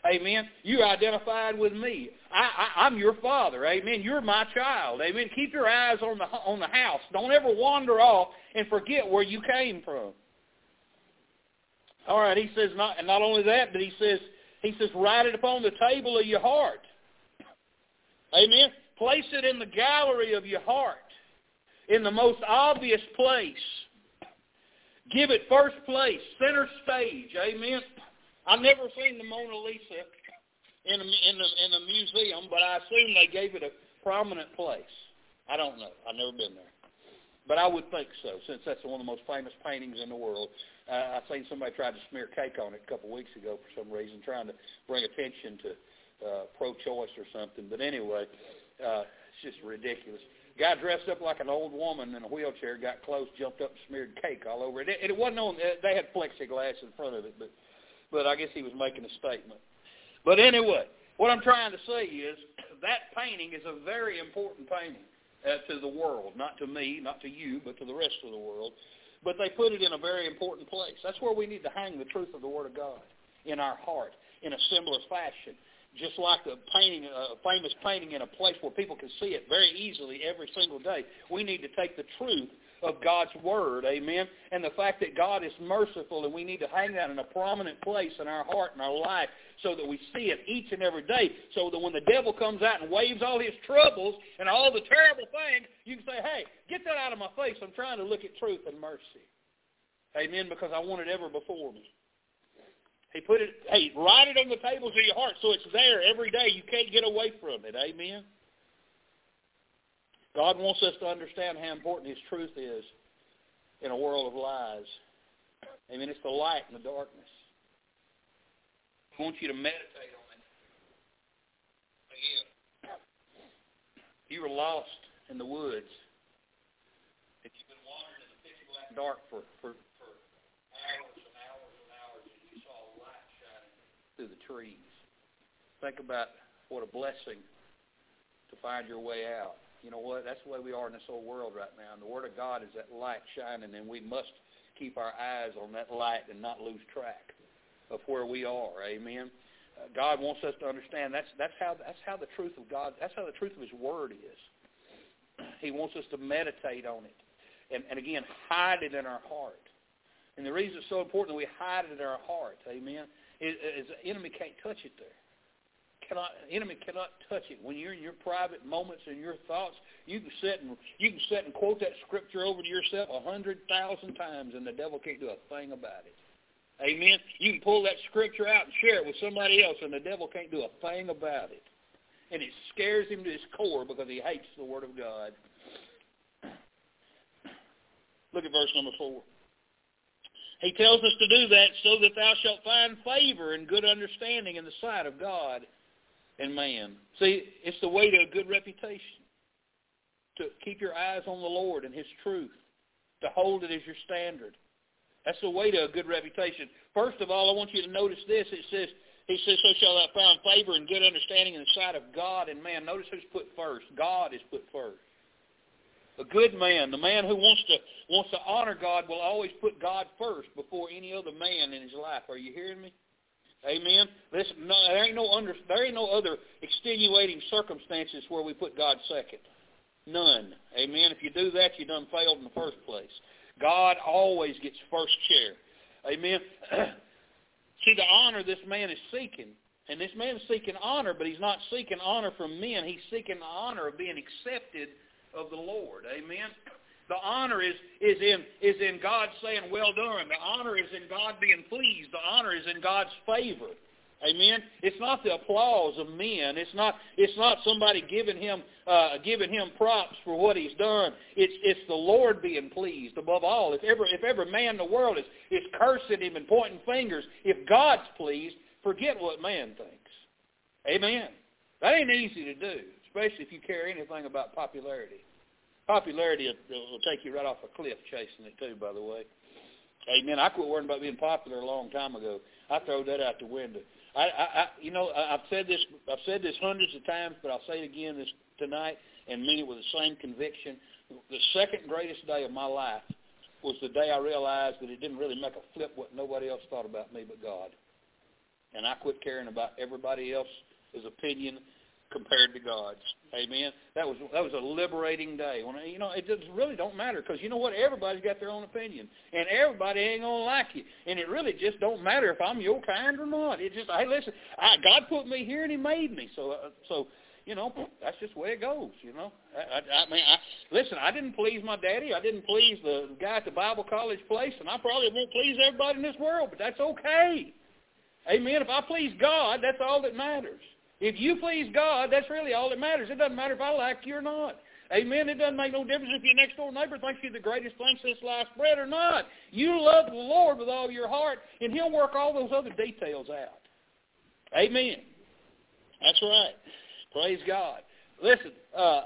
[SPEAKER 2] Amen. You're identified with me. I, I, I'm your father. Amen. You're my child. Amen. Keep your eyes on the on the house. Don't ever wander off and forget where you came from. All right. He says not and not only that, but he says he says write it upon the table of your heart. Amen. Place it in the gallery of your heart, in the most obvious place. Give it first place, center stage. Amen. I've never seen the Mona Lisa in a, in a, in a museum, but I assume they gave it a prominent place. I don't know. I've never been there. But I would think so, since that's one of the most famous paintings in the world. Uh, I seen somebody tried to smear cake on it a couple weeks ago for some reason, trying to bring attention to uh, pro-choice or something. But anyway, uh, it's just ridiculous. Guy dressed up like an old woman in a wheelchair, got close, jumped up, and smeared cake all over it. It, it wasn't on. They had plexiglass in front of it, but but I guess he was making a statement. But anyway, what I'm trying to say is (clears throat) that painting is a very important painting uh, to the world, not to me, not to you, but to the rest of the world. But they put it in a very important place. That's where we need to hang the truth of the Word of God in our heart in a similar fashion just like a painting, a famous painting in a place where people can see it very easily every single day. We need to take the truth of God's Word, amen, and the fact that God is merciful and we need to hang that in a prominent place in our heart and our life so that we see it each and every day so that when the devil comes out and waves all his troubles and all the terrible things, you can say, hey, get that out of my face. I'm trying to look at truth and mercy. Amen, because I want it ever before me. He put it, hey, write it on the tables of your heart so it's there every day. You can't get away from it. Amen. God wants us to understand how important his truth is in a world of lies. Amen. It's the light in the darkness. He wants you to meditate on it. Again, you were lost in the woods. If you've been wandering in the pitch black dark for, for, for hours and hours and hours and you saw a light shining through the trees, think about what a blessing to find your way out. You know what? That's the way we are in this whole world right now. And the Word of God is that light shining, and we must keep our eyes on that light and not lose track of where we are. Amen. Uh, God wants us to understand that's that's how that's how the truth of God that's how the truth of His Word is. (clears throat) He wants us to meditate on it, and and again hide it in our heart. And the reason it's so important that we hide it in our heart, Amen, is, is the enemy can't touch it there cannot enemy cannot touch it. When you're in your private moments and your thoughts, you can sit and you can sit and quote that scripture over to yourself a hundred thousand times, and the devil can't do a thing about it. Amen. You can pull that scripture out and share it with somebody else, and the devil can't do a thing about it. And it scares him to his core because he hates the Word of God. Look at verse number four. He tells us to do that so that thou shalt find favor and good understanding in the sight of God and man. See, it's the way to a good reputation. To keep your eyes on the Lord and his truth. To hold it as your standard. That's the way to a good reputation. First of all, I want you to notice this. It says, he says, so shall thou find favor and good understanding in the sight of God and man. Notice who's put first. God is put first. A good man, the man who wants to wants to honor God, will always put God first before any other man in his life. Are you hearing me? Amen. Listen, no, there ain't no under, there ain't no other extenuating circumstances where we put God second. None. Amen. If you do that, you done failed in the first place. God always gets first chair. Amen. (clears throat) See the honor this man is seeking, and this man is seeking honor, but he's not seeking honor from men. He's seeking the honor of being accepted of the Lord. Amen. The honor is, is, in, is in God saying, well done. The honor is in God being pleased. The honor is in God's favor. Amen. It's not the applause of men. It's not. It's not somebody giving him uh, giving him props for what he's done. It's it's the Lord being pleased above all. If ever if every man in the world is is cursing him and pointing fingers, if God's pleased, forget what man thinks. Amen. That ain't easy to do, especially if you care anything about popularity. Popularity will, will take you right off a cliff chasing it too, by the way. Amen. I quit worrying about being popular a long time ago. I throw that out the window. I, I, I you know, I've said this, I've said this hundreds of times, but I'll say it again this tonight and mean it with the same conviction. The second greatest day of my life was the day I realized that it didn't really make a flip what nobody else thought about me but God. And I quit caring about everybody else's opinion compared to God's. Amen. That was that was a liberating day. When you know it just really don't matter because you know what everybody's got their own opinion and everybody ain't gonna like you and it really just don't matter if I'm your kind or not. It just hey listen, I, God put me here and He made me so uh, so you know that's just the way it goes. You know I, I, I mean I listen I didn't please my daddy I didn't please the guy at the Bible college place and I probably won't please everybody in this world but that's okay. Amen. If I please God, that's all that matters. If you please God, that's really all that matters. It doesn't matter if I like you or not. Amen. It doesn't make no difference if your next door neighbor thinks you're the greatest thing since sliced bread or not. You love the Lord with all your heart, and He'll work all those other details out. Amen. That's right. Praise God. Listen, uh,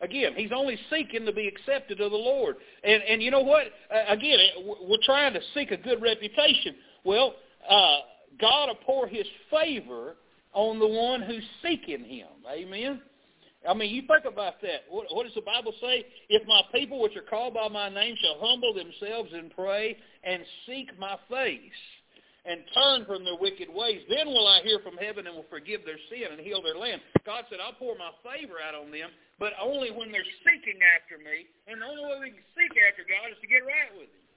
[SPEAKER 2] again, he's only seeking to be accepted of the Lord. And and you know what? Uh, again, we're trying to seek a good reputation. Well, uh, God will pour His favor on the one who's seeking him. Amen. I mean, you think about that. What, what does the Bible say? If my people which are called by my name shall humble themselves and pray and seek my face and turn from their wicked ways, then will I hear from heaven and will forgive their sin and heal their land. God said, I'll pour my favor out on them, but only when they're seeking after me. And the only way we can seek after God is to get right with him.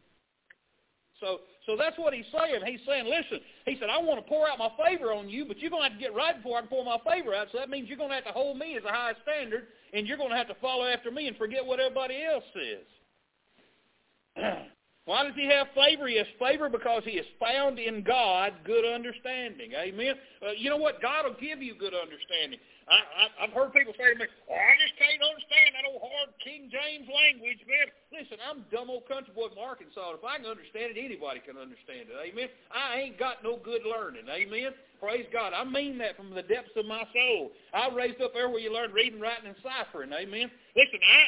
[SPEAKER 2] So, so that's what he's saying. He's saying, listen, he said, I want to pour out my favor on you, but you're going to have to get right before I can pour my favor out. So that means you're going to have to hold me as a high standard, and you're going to have to follow after me and forget what everybody else says. (clears throat) Why does he have favor? He has favor because he has found in God good understanding. Amen. Uh, you know what? God will give you good understanding. I, I, I've heard people say to me, oh, I just can't understand that old hard King James language, man. Listen, I'm dumb old country boy from Arkansas. If I can understand it, anybody can understand it. Amen. I ain't got no good learning. Amen. Praise God. I mean that from the depths of my soul. I raised up there where you learn reading, writing, and ciphering. Amen. Listen, I,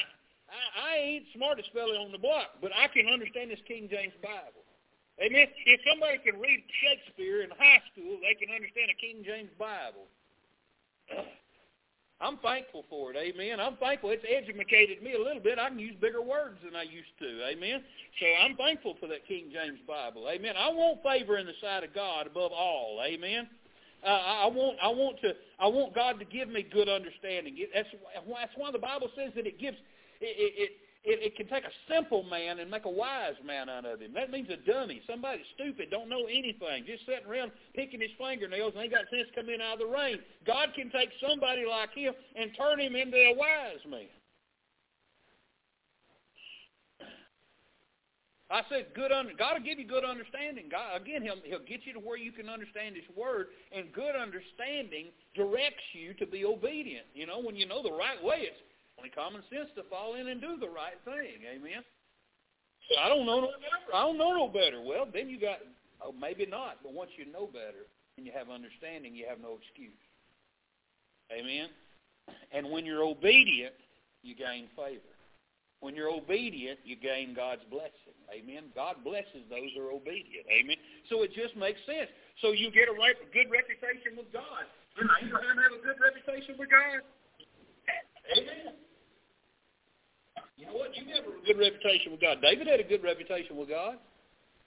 [SPEAKER 2] I, I ain't smartest fellow on the block, but I can understand this King James Bible. Amen. If somebody can read Shakespeare in high school, they can understand a King James Bible. I'm thankful for it. Amen. I'm thankful. It's educated me a little bit. I can use bigger words than I used to. Amen. So I'm thankful for that King James Bible. Amen. I want favor in the sight of God above all. Amen. Uh, I want I want to I want God to give me good understanding. That's that's why the Bible says that it gives it, it, it, it can take a simple man and make a wise man out of him. That means a dummy, somebody stupid, don't know anything, just sitting around picking his fingernails and ain't got sense coming out of the rain. God can take somebody like him and turn him into a wise man. I said, good. Under, God will give you good understanding. God, again, he'll, he'll get you to where you can understand His Word, and good understanding directs you to be obedient. You know, when you know the right way, it's only common sense to fall in and do the right thing. Amen. I don't know no better. I don't know no better. Well, then you got, oh, maybe not. But once you know better and you have understanding, you have no excuse. Amen. And when you're obedient, you gain favor. When you're obedient, you gain God's blessing. Amen. God blesses those who are obedient. Amen. So it just makes sense. So you get a right, good reputation with God. Did Abraham have a good reputation with God? Amen. You know what? You have a good reputation with God. David had a good reputation with God.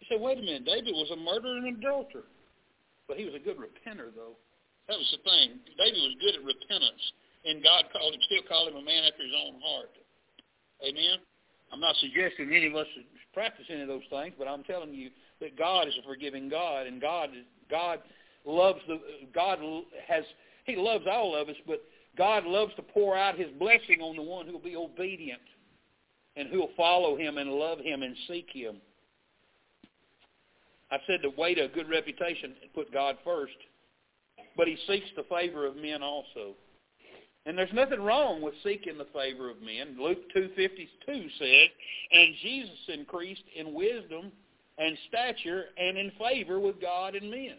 [SPEAKER 2] You say, wait a minute, David was a murderer and adulterer. But he was a good repenter, though. That was the thing. David was good at repentance, and God called him, still called him a man after his own heart. Amen? I'm not suggesting any of us practice any of those things, but I'm telling you that God is a forgiving God, and God is, God loves the God has He loves all of us, but God loves to pour out His blessing on the one who will be obedient and who will follow Him and love Him and seek Him. I said the way to a good reputation, and put God first, but He seeks the favor of men also. And there's nothing wrong with seeking the favor of men. Luke 2.52 said, And Jesus increased in wisdom and stature and in favor with God and men.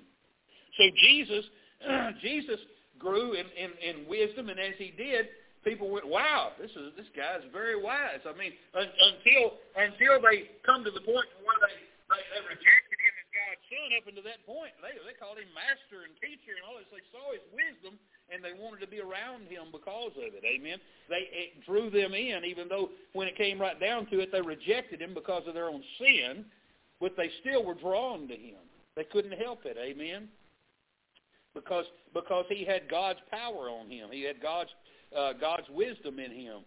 [SPEAKER 2] So Jesus, (clears throat) Jesus grew in, in, in wisdom, and as he did, people went, "Wow, this is this guy's very wise." I mean, un, until until they come to the point where they they, they rejected him as God's son. Up until that point, they they called him master and teacher and all this. They saw his wisdom and they wanted to be around him because of it. Amen. They it drew them in, even though when it came right down to it, they rejected him because of their own sin, but they still were drawn to him. They couldn't help it. Amen because because he had God's power on him. He had God's uh, God's wisdom in him.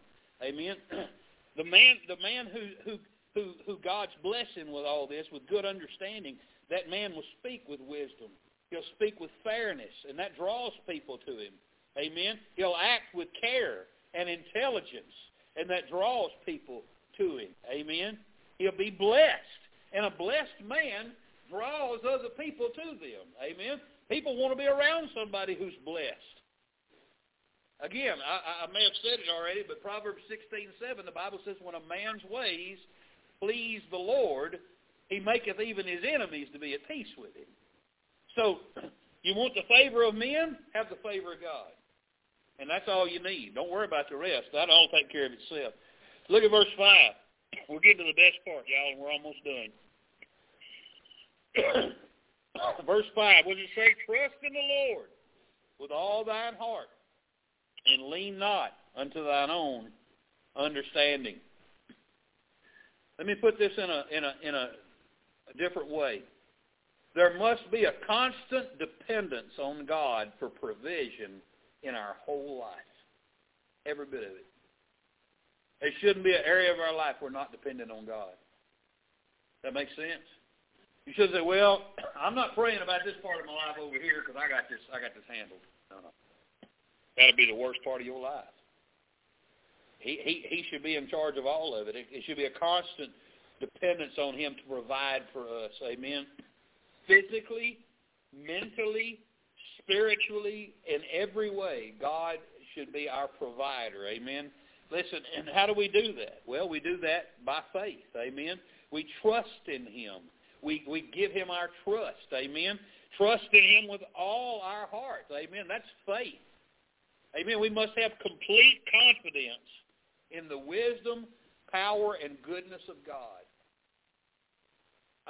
[SPEAKER 2] Amen. (clears throat) the man the man who who who who God's blessing with all this with good understanding, that man will speak with wisdom. He'll speak with fairness, and that draws people to him. Amen. He'll act with care and intelligence, and that draws people to him. Amen. He'll be blessed, and a blessed man draws other people to them. Amen. People want to be around somebody who's blessed. Again, I, I may have said it already, but Proverbs 16:7, the Bible says, when a man's ways please the Lord, he maketh even his enemies to be at peace with him. So, (clears throat) you want the favor of men? Have the favor of God. And that's all you need. Don't worry about the rest. That'll all take care of itself. Look at verse 5. We're getting to the best part, y'all, and we're almost done. (clears throat) Verse 5, what does it say? Trust in the Lord with all thine heart, and lean not unto thine own understanding. Let me put this in a, in a, in a, a different way. There must be a constant dependence on God for provision in our whole life. Every bit of it. There shouldn't be an area of our life we're not dependent on God. That makes sense? You should say, well, (clears throat) I'm not praying about this part of my life over here because I got this, I got this handled. No, no. That'd be the worst part of your life. He, he, he should be in charge of all of it. It, it should be a constant dependence on him to provide for us. Amen. Physically, mentally, spiritually, in every way, God should be our provider. Amen. Listen, and how do we do that? Well, we do that by faith. Amen. We trust in him. We, we give him our trust. Amen. Trust in him with all our hearts. Amen. That's faith. Amen. We must have complete confidence in the wisdom, power, and goodness of God.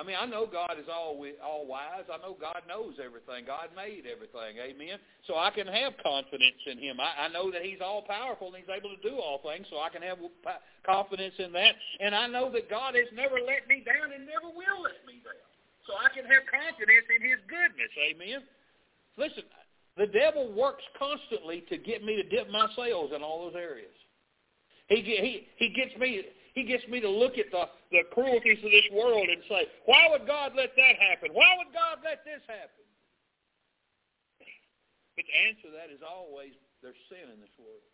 [SPEAKER 2] I mean, I know God is all all wise. I know God knows everything. God made everything. Amen. So I can have confidence in Him. I, I know that He's all powerful and He's able to do all things. So I can have confidence in that. And I know that God has never let me down and never will let me down. So I can have confidence in His goodness. Amen. Listen, the devil works constantly to get me to dip my sails in all those areas. He he he gets me he gets me to look at the, the cruelties of this world and say, why would God let that happen? Why would God let this happen? But the answer to that is always there's sin in this world.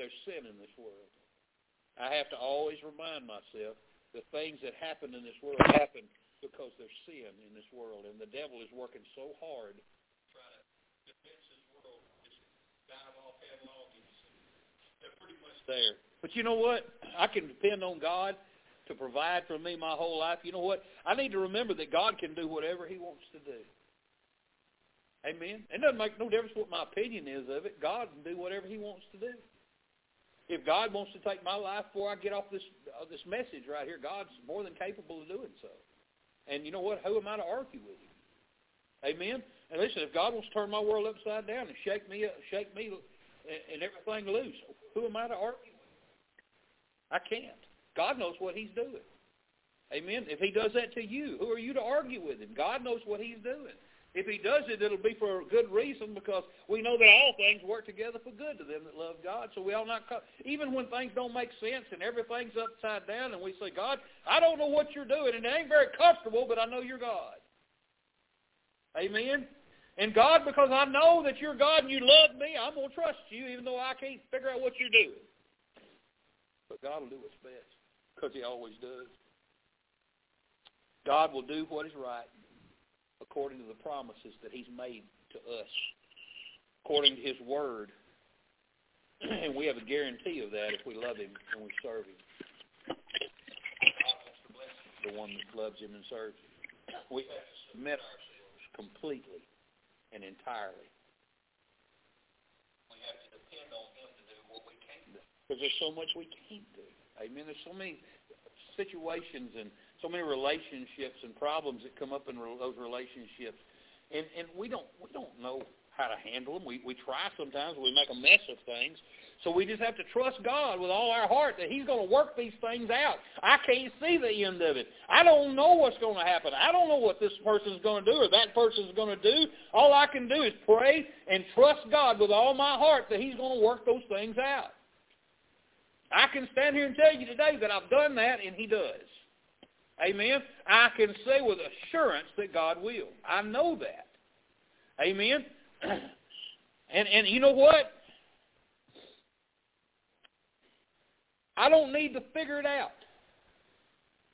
[SPEAKER 2] There's sin in this world. I have to always remind myself the things that happen in this world happen because there's sin in this world, and the devil is working so hard trying to defend this world, just dive off headlong. They're pretty much there. But you know what? I can depend on God to provide for me my whole life. You know what? I need to remember that God can do whatever he wants to do. Amen. It doesn't make no difference what my opinion is of it. God can do whatever he wants to do. If God wants to take my life before I get off this uh, this message right here, God's more than capable of doing so. And you know what? Who am I to argue with him? Amen. And listen, if God wants to turn my world upside down and shake me, up, shake me, and everything loose, who am I to argue? With? I can't. God knows what he's doing. Amen. If he does that to you, who are you to argue with him? God knows what he's doing. If he does it, it'll be for a good reason because we know that all things work together for good to them that love God. So we all not, even when things don't make sense and everything's upside down and we say, God, I don't know what you're doing and it ain't very comfortable, but I know you're God. Amen. And God, because I know that you're God and you love me, I'm going to trust you even though I can't figure out what you're doing. But God will do what's best because he always does. God will do what is right according to the promises that he's made to us, according to his word. (clears throat) and we have a guarantee of that if we love him and we serve him. The one that loves him and serves him. We submit ourselves completely and entirely. We have to depend on him to do what we can't do. Because there's so much we can't do. Amen. There's so many situations and so many relationships and problems that come up in those relationships, and and we don't we don't know how to handle them. We we try sometimes. We make a mess of things. So we just have to trust God with all our heart that He's going to work these things out. I can't see the end of it. I don't know what's going to happen. I don't know what this person's going to do or that person's going to do. All I can do is pray and trust God with all my heart that He's going to work those things out. I can stand here and tell you today that I've done that, and he does. Amen. I can say with assurance that God will. I know that. Amen. (clears throat) And and you know what? I don't need to figure it out.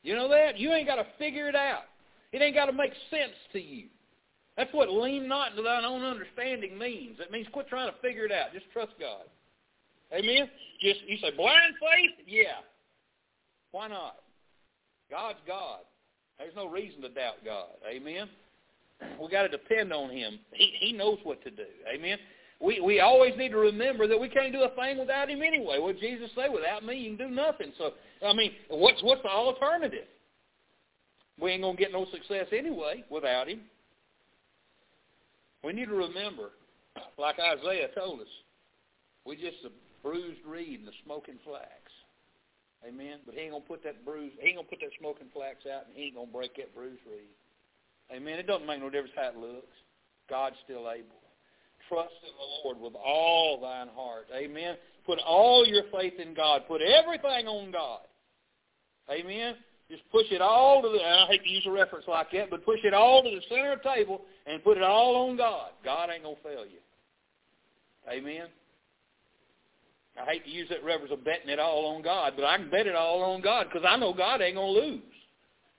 [SPEAKER 2] You know that? You ain't got to figure it out. It ain't got to make sense to you. That's what lean not into thine own understanding means. It means quit trying to figure it out. Just trust God. Amen? Just you say blind faith? Yeah. Why not? God's God. There's no reason to doubt God. Amen. We got to depend on Him. He He knows what to do. Amen. We we always need to remember that we can't do a thing without Him anyway. What Jesus say? Without me, you can do nothing. So I mean, what's what's the alternative? We ain't gonna get no success anyway without Him. We need to remember, like Isaiah told us, we're just a bruised reed and the smoking flax. Amen. But he ain't gonna put that bruise. He ain't gonna put that smoking flax out, and he ain't gonna break that bruised reed. Amen. It doesn't make no difference how it looks. God's still able. Trust in the Lord with all thine heart. Amen. Put all your faith in God. Put everything on God. Amen. Just push it all to the, I hate to use a reference like that, but push it all to the center of the table and put it all on God. God ain't going to fail you. Amen. I hate to use that reference of betting it all on God, but I can bet it all on God because I know God ain't going to lose.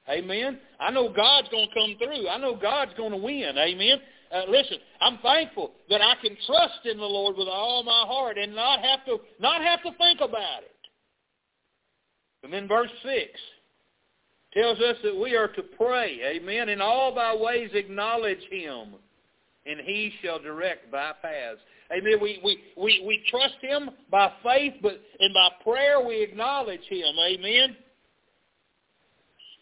[SPEAKER 2] Amen. I know God's going to come through. I know God's going to win. Amen. Uh, listen, I'm thankful that I can trust in the Lord with all my heart and not have to not have to think about it. And then verse six tells us that we are to pray. Amen. In all thy ways acknowledge him, and he shall direct thy paths. Amen. We, we, we, we trust him by faith, but and by prayer we acknowledge him. Amen.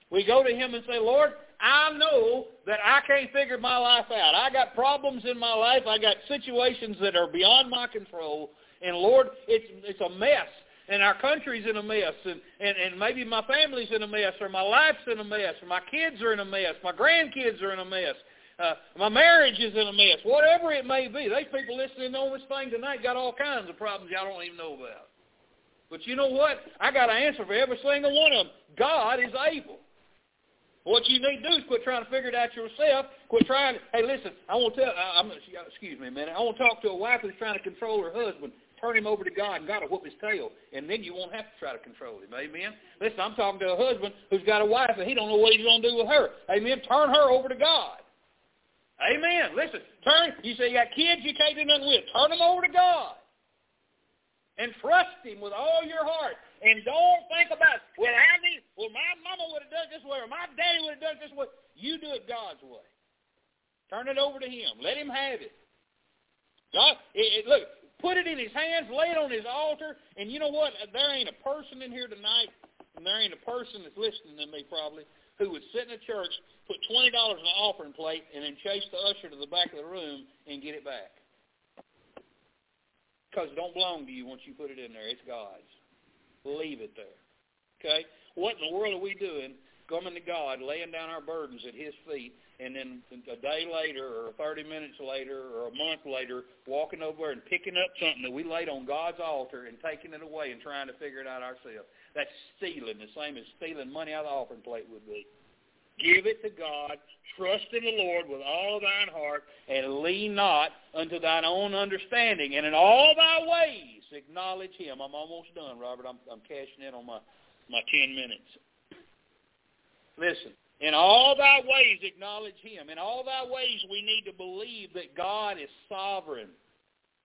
[SPEAKER 2] We go to him and say, Lord, I know that I can't figure my life out. I got problems in my life. I got situations that are beyond my control. And Lord, it's it's a mess. And our country's in a mess, and, and, and maybe my family's in a mess, or my life's in a mess, or my kids are in a mess, my grandkids are in a mess. Uh, my marriage is in a mess. Whatever it may be. These people listening on this thing tonight got all kinds of problems y'all don't even know about. But you know what? I got an answer for every single one of them. God is able. What you need to do is quit trying to figure it out yourself. Quit trying. Hey, listen, I want to tell. I, I'm, uh, excuse me a minute. I want to talk to a wife who's trying to control her husband. Turn him over to God, and God will whoop his tail, and then you won't have to try to control him. Amen. Listen, I'm talking to a husband who's got a wife, and he don't know what he's going to do with her. Amen. Turn her over to God. Amen. Listen, turn. You say you got kids you can't do nothing with. Turn them over to God. And trust Him with all your heart. And don't think about, well, need, well, my mama would have done it this way, or my daddy would have done it this way. You do it God's way. Turn it over to Him. Let Him have it. God, it, it, look, put it in His hands, lay it on His altar, and you know what? There ain't a person in here tonight, and there ain't a person that's listening to me probably, who would sit in a church, put $20 in an offering plate, and then chase the usher to the back of the room and get it back. Because it don't belong to you once you put it in there. It's God's. Leave it there. Okay? What in the world are we doing coming to God, laying down our burdens at his feet, and then a day later or 30 minutes later or a month later walking over and picking up something that we laid on God's altar and taking it away and trying to figure it out ourselves. That's stealing, the same as stealing money out of the offering plate would be. Give it to God. Trust in the Lord with all thine heart, and lean not unto thine own understanding. And in all thy ways acknowledge him. I'm almost done, Robert. I'm, I'm cashing in on my, my 10 minutes. Listen, in all thy ways acknowledge him. In all thy ways we need to believe that God is sovereign.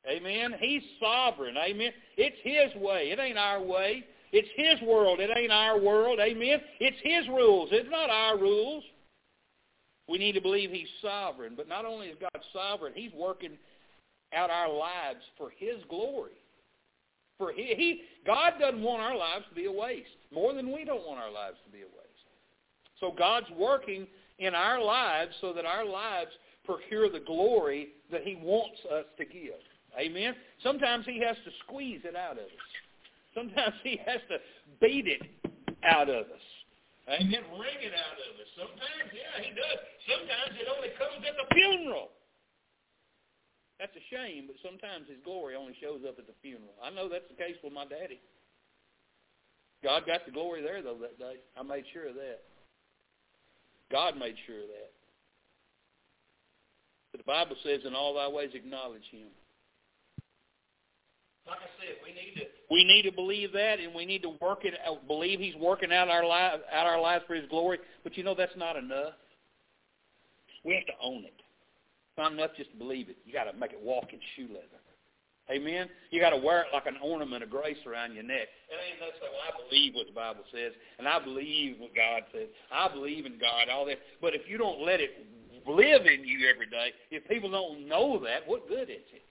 [SPEAKER 2] Amen? He's sovereign. Amen? It's his way. It ain't our way. It's his world. It ain't our world. Amen? It's his rules. It's not our rules. We need to believe he's sovereign. But not only is God sovereign, he's working out our lives for his glory. For he, he, God doesn't want our lives to be a waste, more than we don't want our lives to be a waste. So God's working in our lives so that our lives procure the glory that he wants us to give. Amen? Sometimes he has to squeeze it out of us. Sometimes he has to beat it out of us. Amen. Wring it out of us. Sometimes, yeah, he does. Sometimes it only comes at the funeral. That's a shame, but sometimes his glory only shows up at the funeral. I know that's the case with my daddy. God got the glory there, though, that day. I made sure of that. God made sure of that. But the Bible says, in all thy ways acknowledge him. Like I said, we need to we need to believe that, and we need to work it out. Believe He's working out our lives out our lives for His glory. But you know that's not enough. We have to own it. Not enough just to believe it. You got to make it walk in shoe leather. Amen. You got to wear it like an ornament of grace around your neck. It ain't enough say, well, I believe what the Bible says, and I believe what God says. I believe in God, all that. But if you don't let it live in you every day, if people don't know that, what good is it?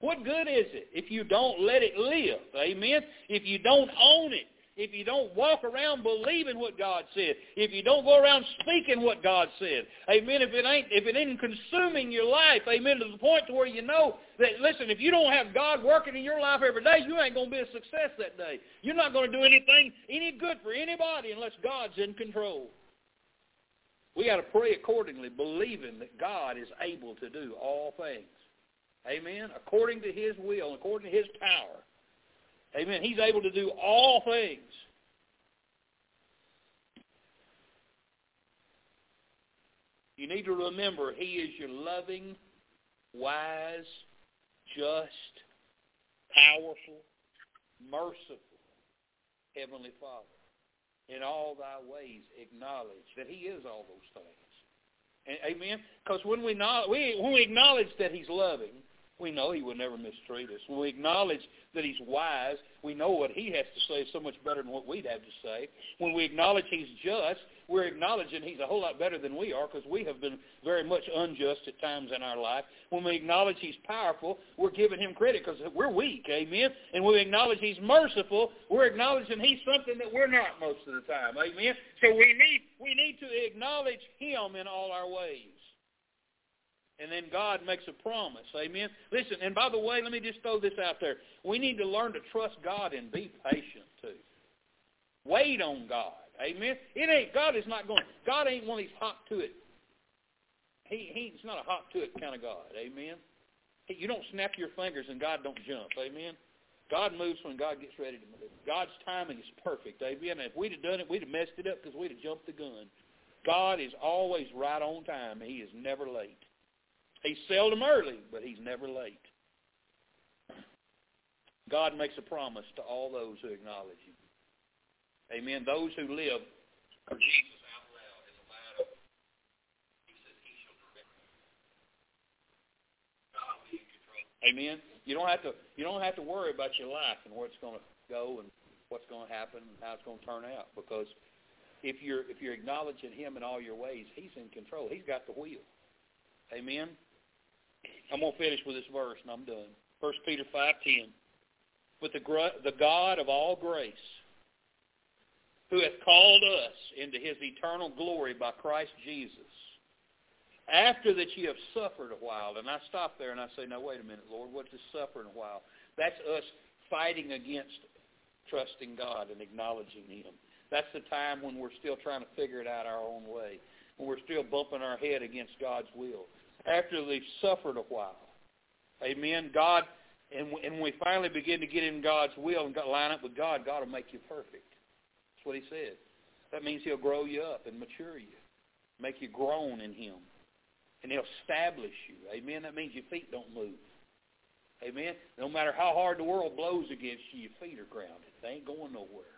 [SPEAKER 2] What good is it if you don't let it live? Amen? If you don't own it, if you don't walk around believing what God said, if you don't go around speaking what God said, amen, if it ain't if it ain't consuming your life, amen, to the point to where you know that listen, if you don't have God working in your life every day, you ain't gonna be a success that day. You're not gonna do anything any good for anybody unless God's in control. We got to pray accordingly, believing that God is able to do all things. Amen. According to his will, according to his power. Amen. He's able to do all things. You need to remember he is your loving, wise, just, powerful, merciful, Heavenly Father. In all thy ways acknowledge that he is all those things. And, amen? Because when we, we, when we acknowledge that he's loving, we know he will never mistreat us. When we acknowledge that he's wise, we know what he has to say is so much better than what we'd have to say. When we acknowledge he's just, we're acknowledging he's a whole lot better than we are because we have been very much unjust at times in our life. When we acknowledge he's powerful, we're giving him credit because we're weak, amen? And when we acknowledge he's merciful, we're acknowledging he's something that we're not most of the time, amen? So we need, we need to acknowledge him in all our ways. And then God makes a promise. Amen. Listen, and by the way, let me just throw this out there. We need to learn to trust God and be patient too. Wait on God. Amen. It ain't God is not going. God ain't one of these hot to it. He he's not a hot to it kind of God. Amen. You don't snap your fingers and God don't jump. Amen. God moves when God gets ready to move. God's timing is perfect. Amen. If we'd have done it, we'd have messed it up because we'd have jumped the gun. God is always right on time. He is never late. He's seldom early, but he's never late. God makes a promise to all those who acknowledge him. Amen. Those who live for Jesus out loud. Amen. You don't have to you don't have to worry about your life and where it's going to go and what's going to happen and how it's going to turn out because if you're if you're acknowledging him in all your ways, he's in control. He's got the wheel. Amen. I'm going to finish with this verse, and I'm done. 1 Peter 5.10 With the, the God of all grace, who hath called us into his eternal glory by Christ Jesus, after that ye have suffered a while, and I stop there and I say, now wait a minute, Lord, what's this suffering a while? That's us fighting against trusting God and acknowledging him. That's the time when we're still trying to figure it out our own way, when we're still bumping our head against God's will after they've suffered a while. Amen. God, and, and when we finally begin to get in God's will and line up with God, God will make you perfect. That's what he said. That means he'll grow you up and mature you, make you grown in him. And he'll establish you. Amen. That means your feet don't move. Amen. No matter how hard the world blows against you, your feet are grounded. They ain't going nowhere.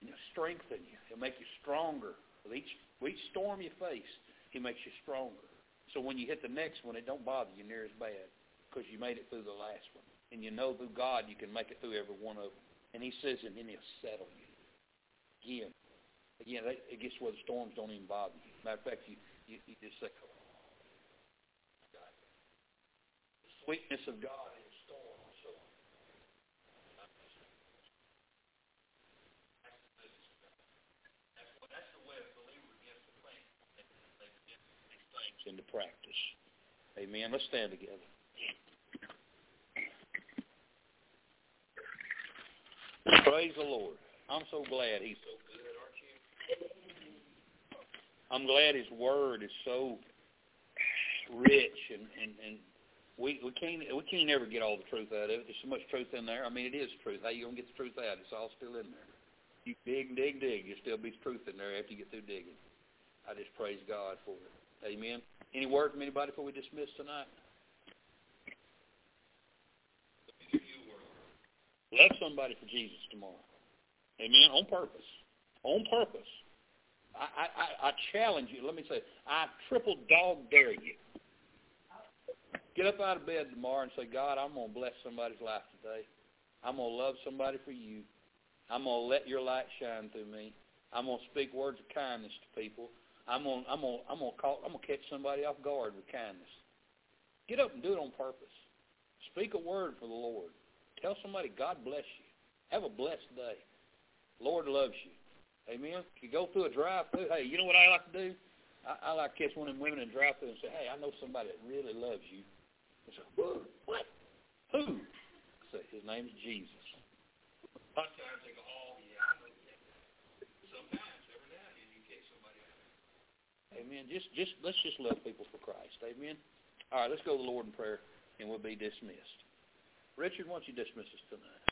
[SPEAKER 2] And he'll strengthen you. He'll make you stronger. With each, with each storm you face, he makes you stronger. So when you hit the next one, it don't bother you near as bad because you made it through the last one. And you know through God you can make it through every one of them. And he says, and then he'll settle you. Again, again, it gets where the storms don't even bother you. Matter of fact, you, you, you just say, oh, God. The sweetness of God into practice. Amen. Let's stand together. Praise the Lord. I'm so glad he's so good, aren't you? I'm glad his word is so rich and, and, and we we can't we can't ever get all the truth out of it. There's so much truth in there. I mean, it is truth. How you gonna get the truth out? It's all still in there. You dig, dig, dig. You still be truth in there after you get through digging. I just praise God for it. Amen. Any word from anybody before we dismiss tonight? Love somebody for Jesus tomorrow. Amen. On purpose. On purpose. I, I, I challenge you. Let me say, I triple dog dare you. Get up out of bed tomorrow and say, God, I'm going to bless somebody's life today. I'm going to love somebody for you. I'm going to let your light shine through me. I'm going to speak words of kindness to people. I'm gonna I'm gonna I'm gonna call I'm gonna catch somebody off guard with kindness. Get up and do it on purpose. Speak a word for the Lord. Tell somebody God bless you. Have a blessed day. Lord loves you. Amen. If you go through a drive-through, hey, you know what I like to do? I, I like to catch one of them women in drive-through and say, hey, I know somebody that really loves you. I say, what? Who? I say, his name's Jesus. Sometimes they go, oh, yeah, I know Amen. Just just let's just love people for Christ. Amen. All right, let's go to the Lord in prayer and we'll be dismissed. Richard, why don't you dismiss us tonight?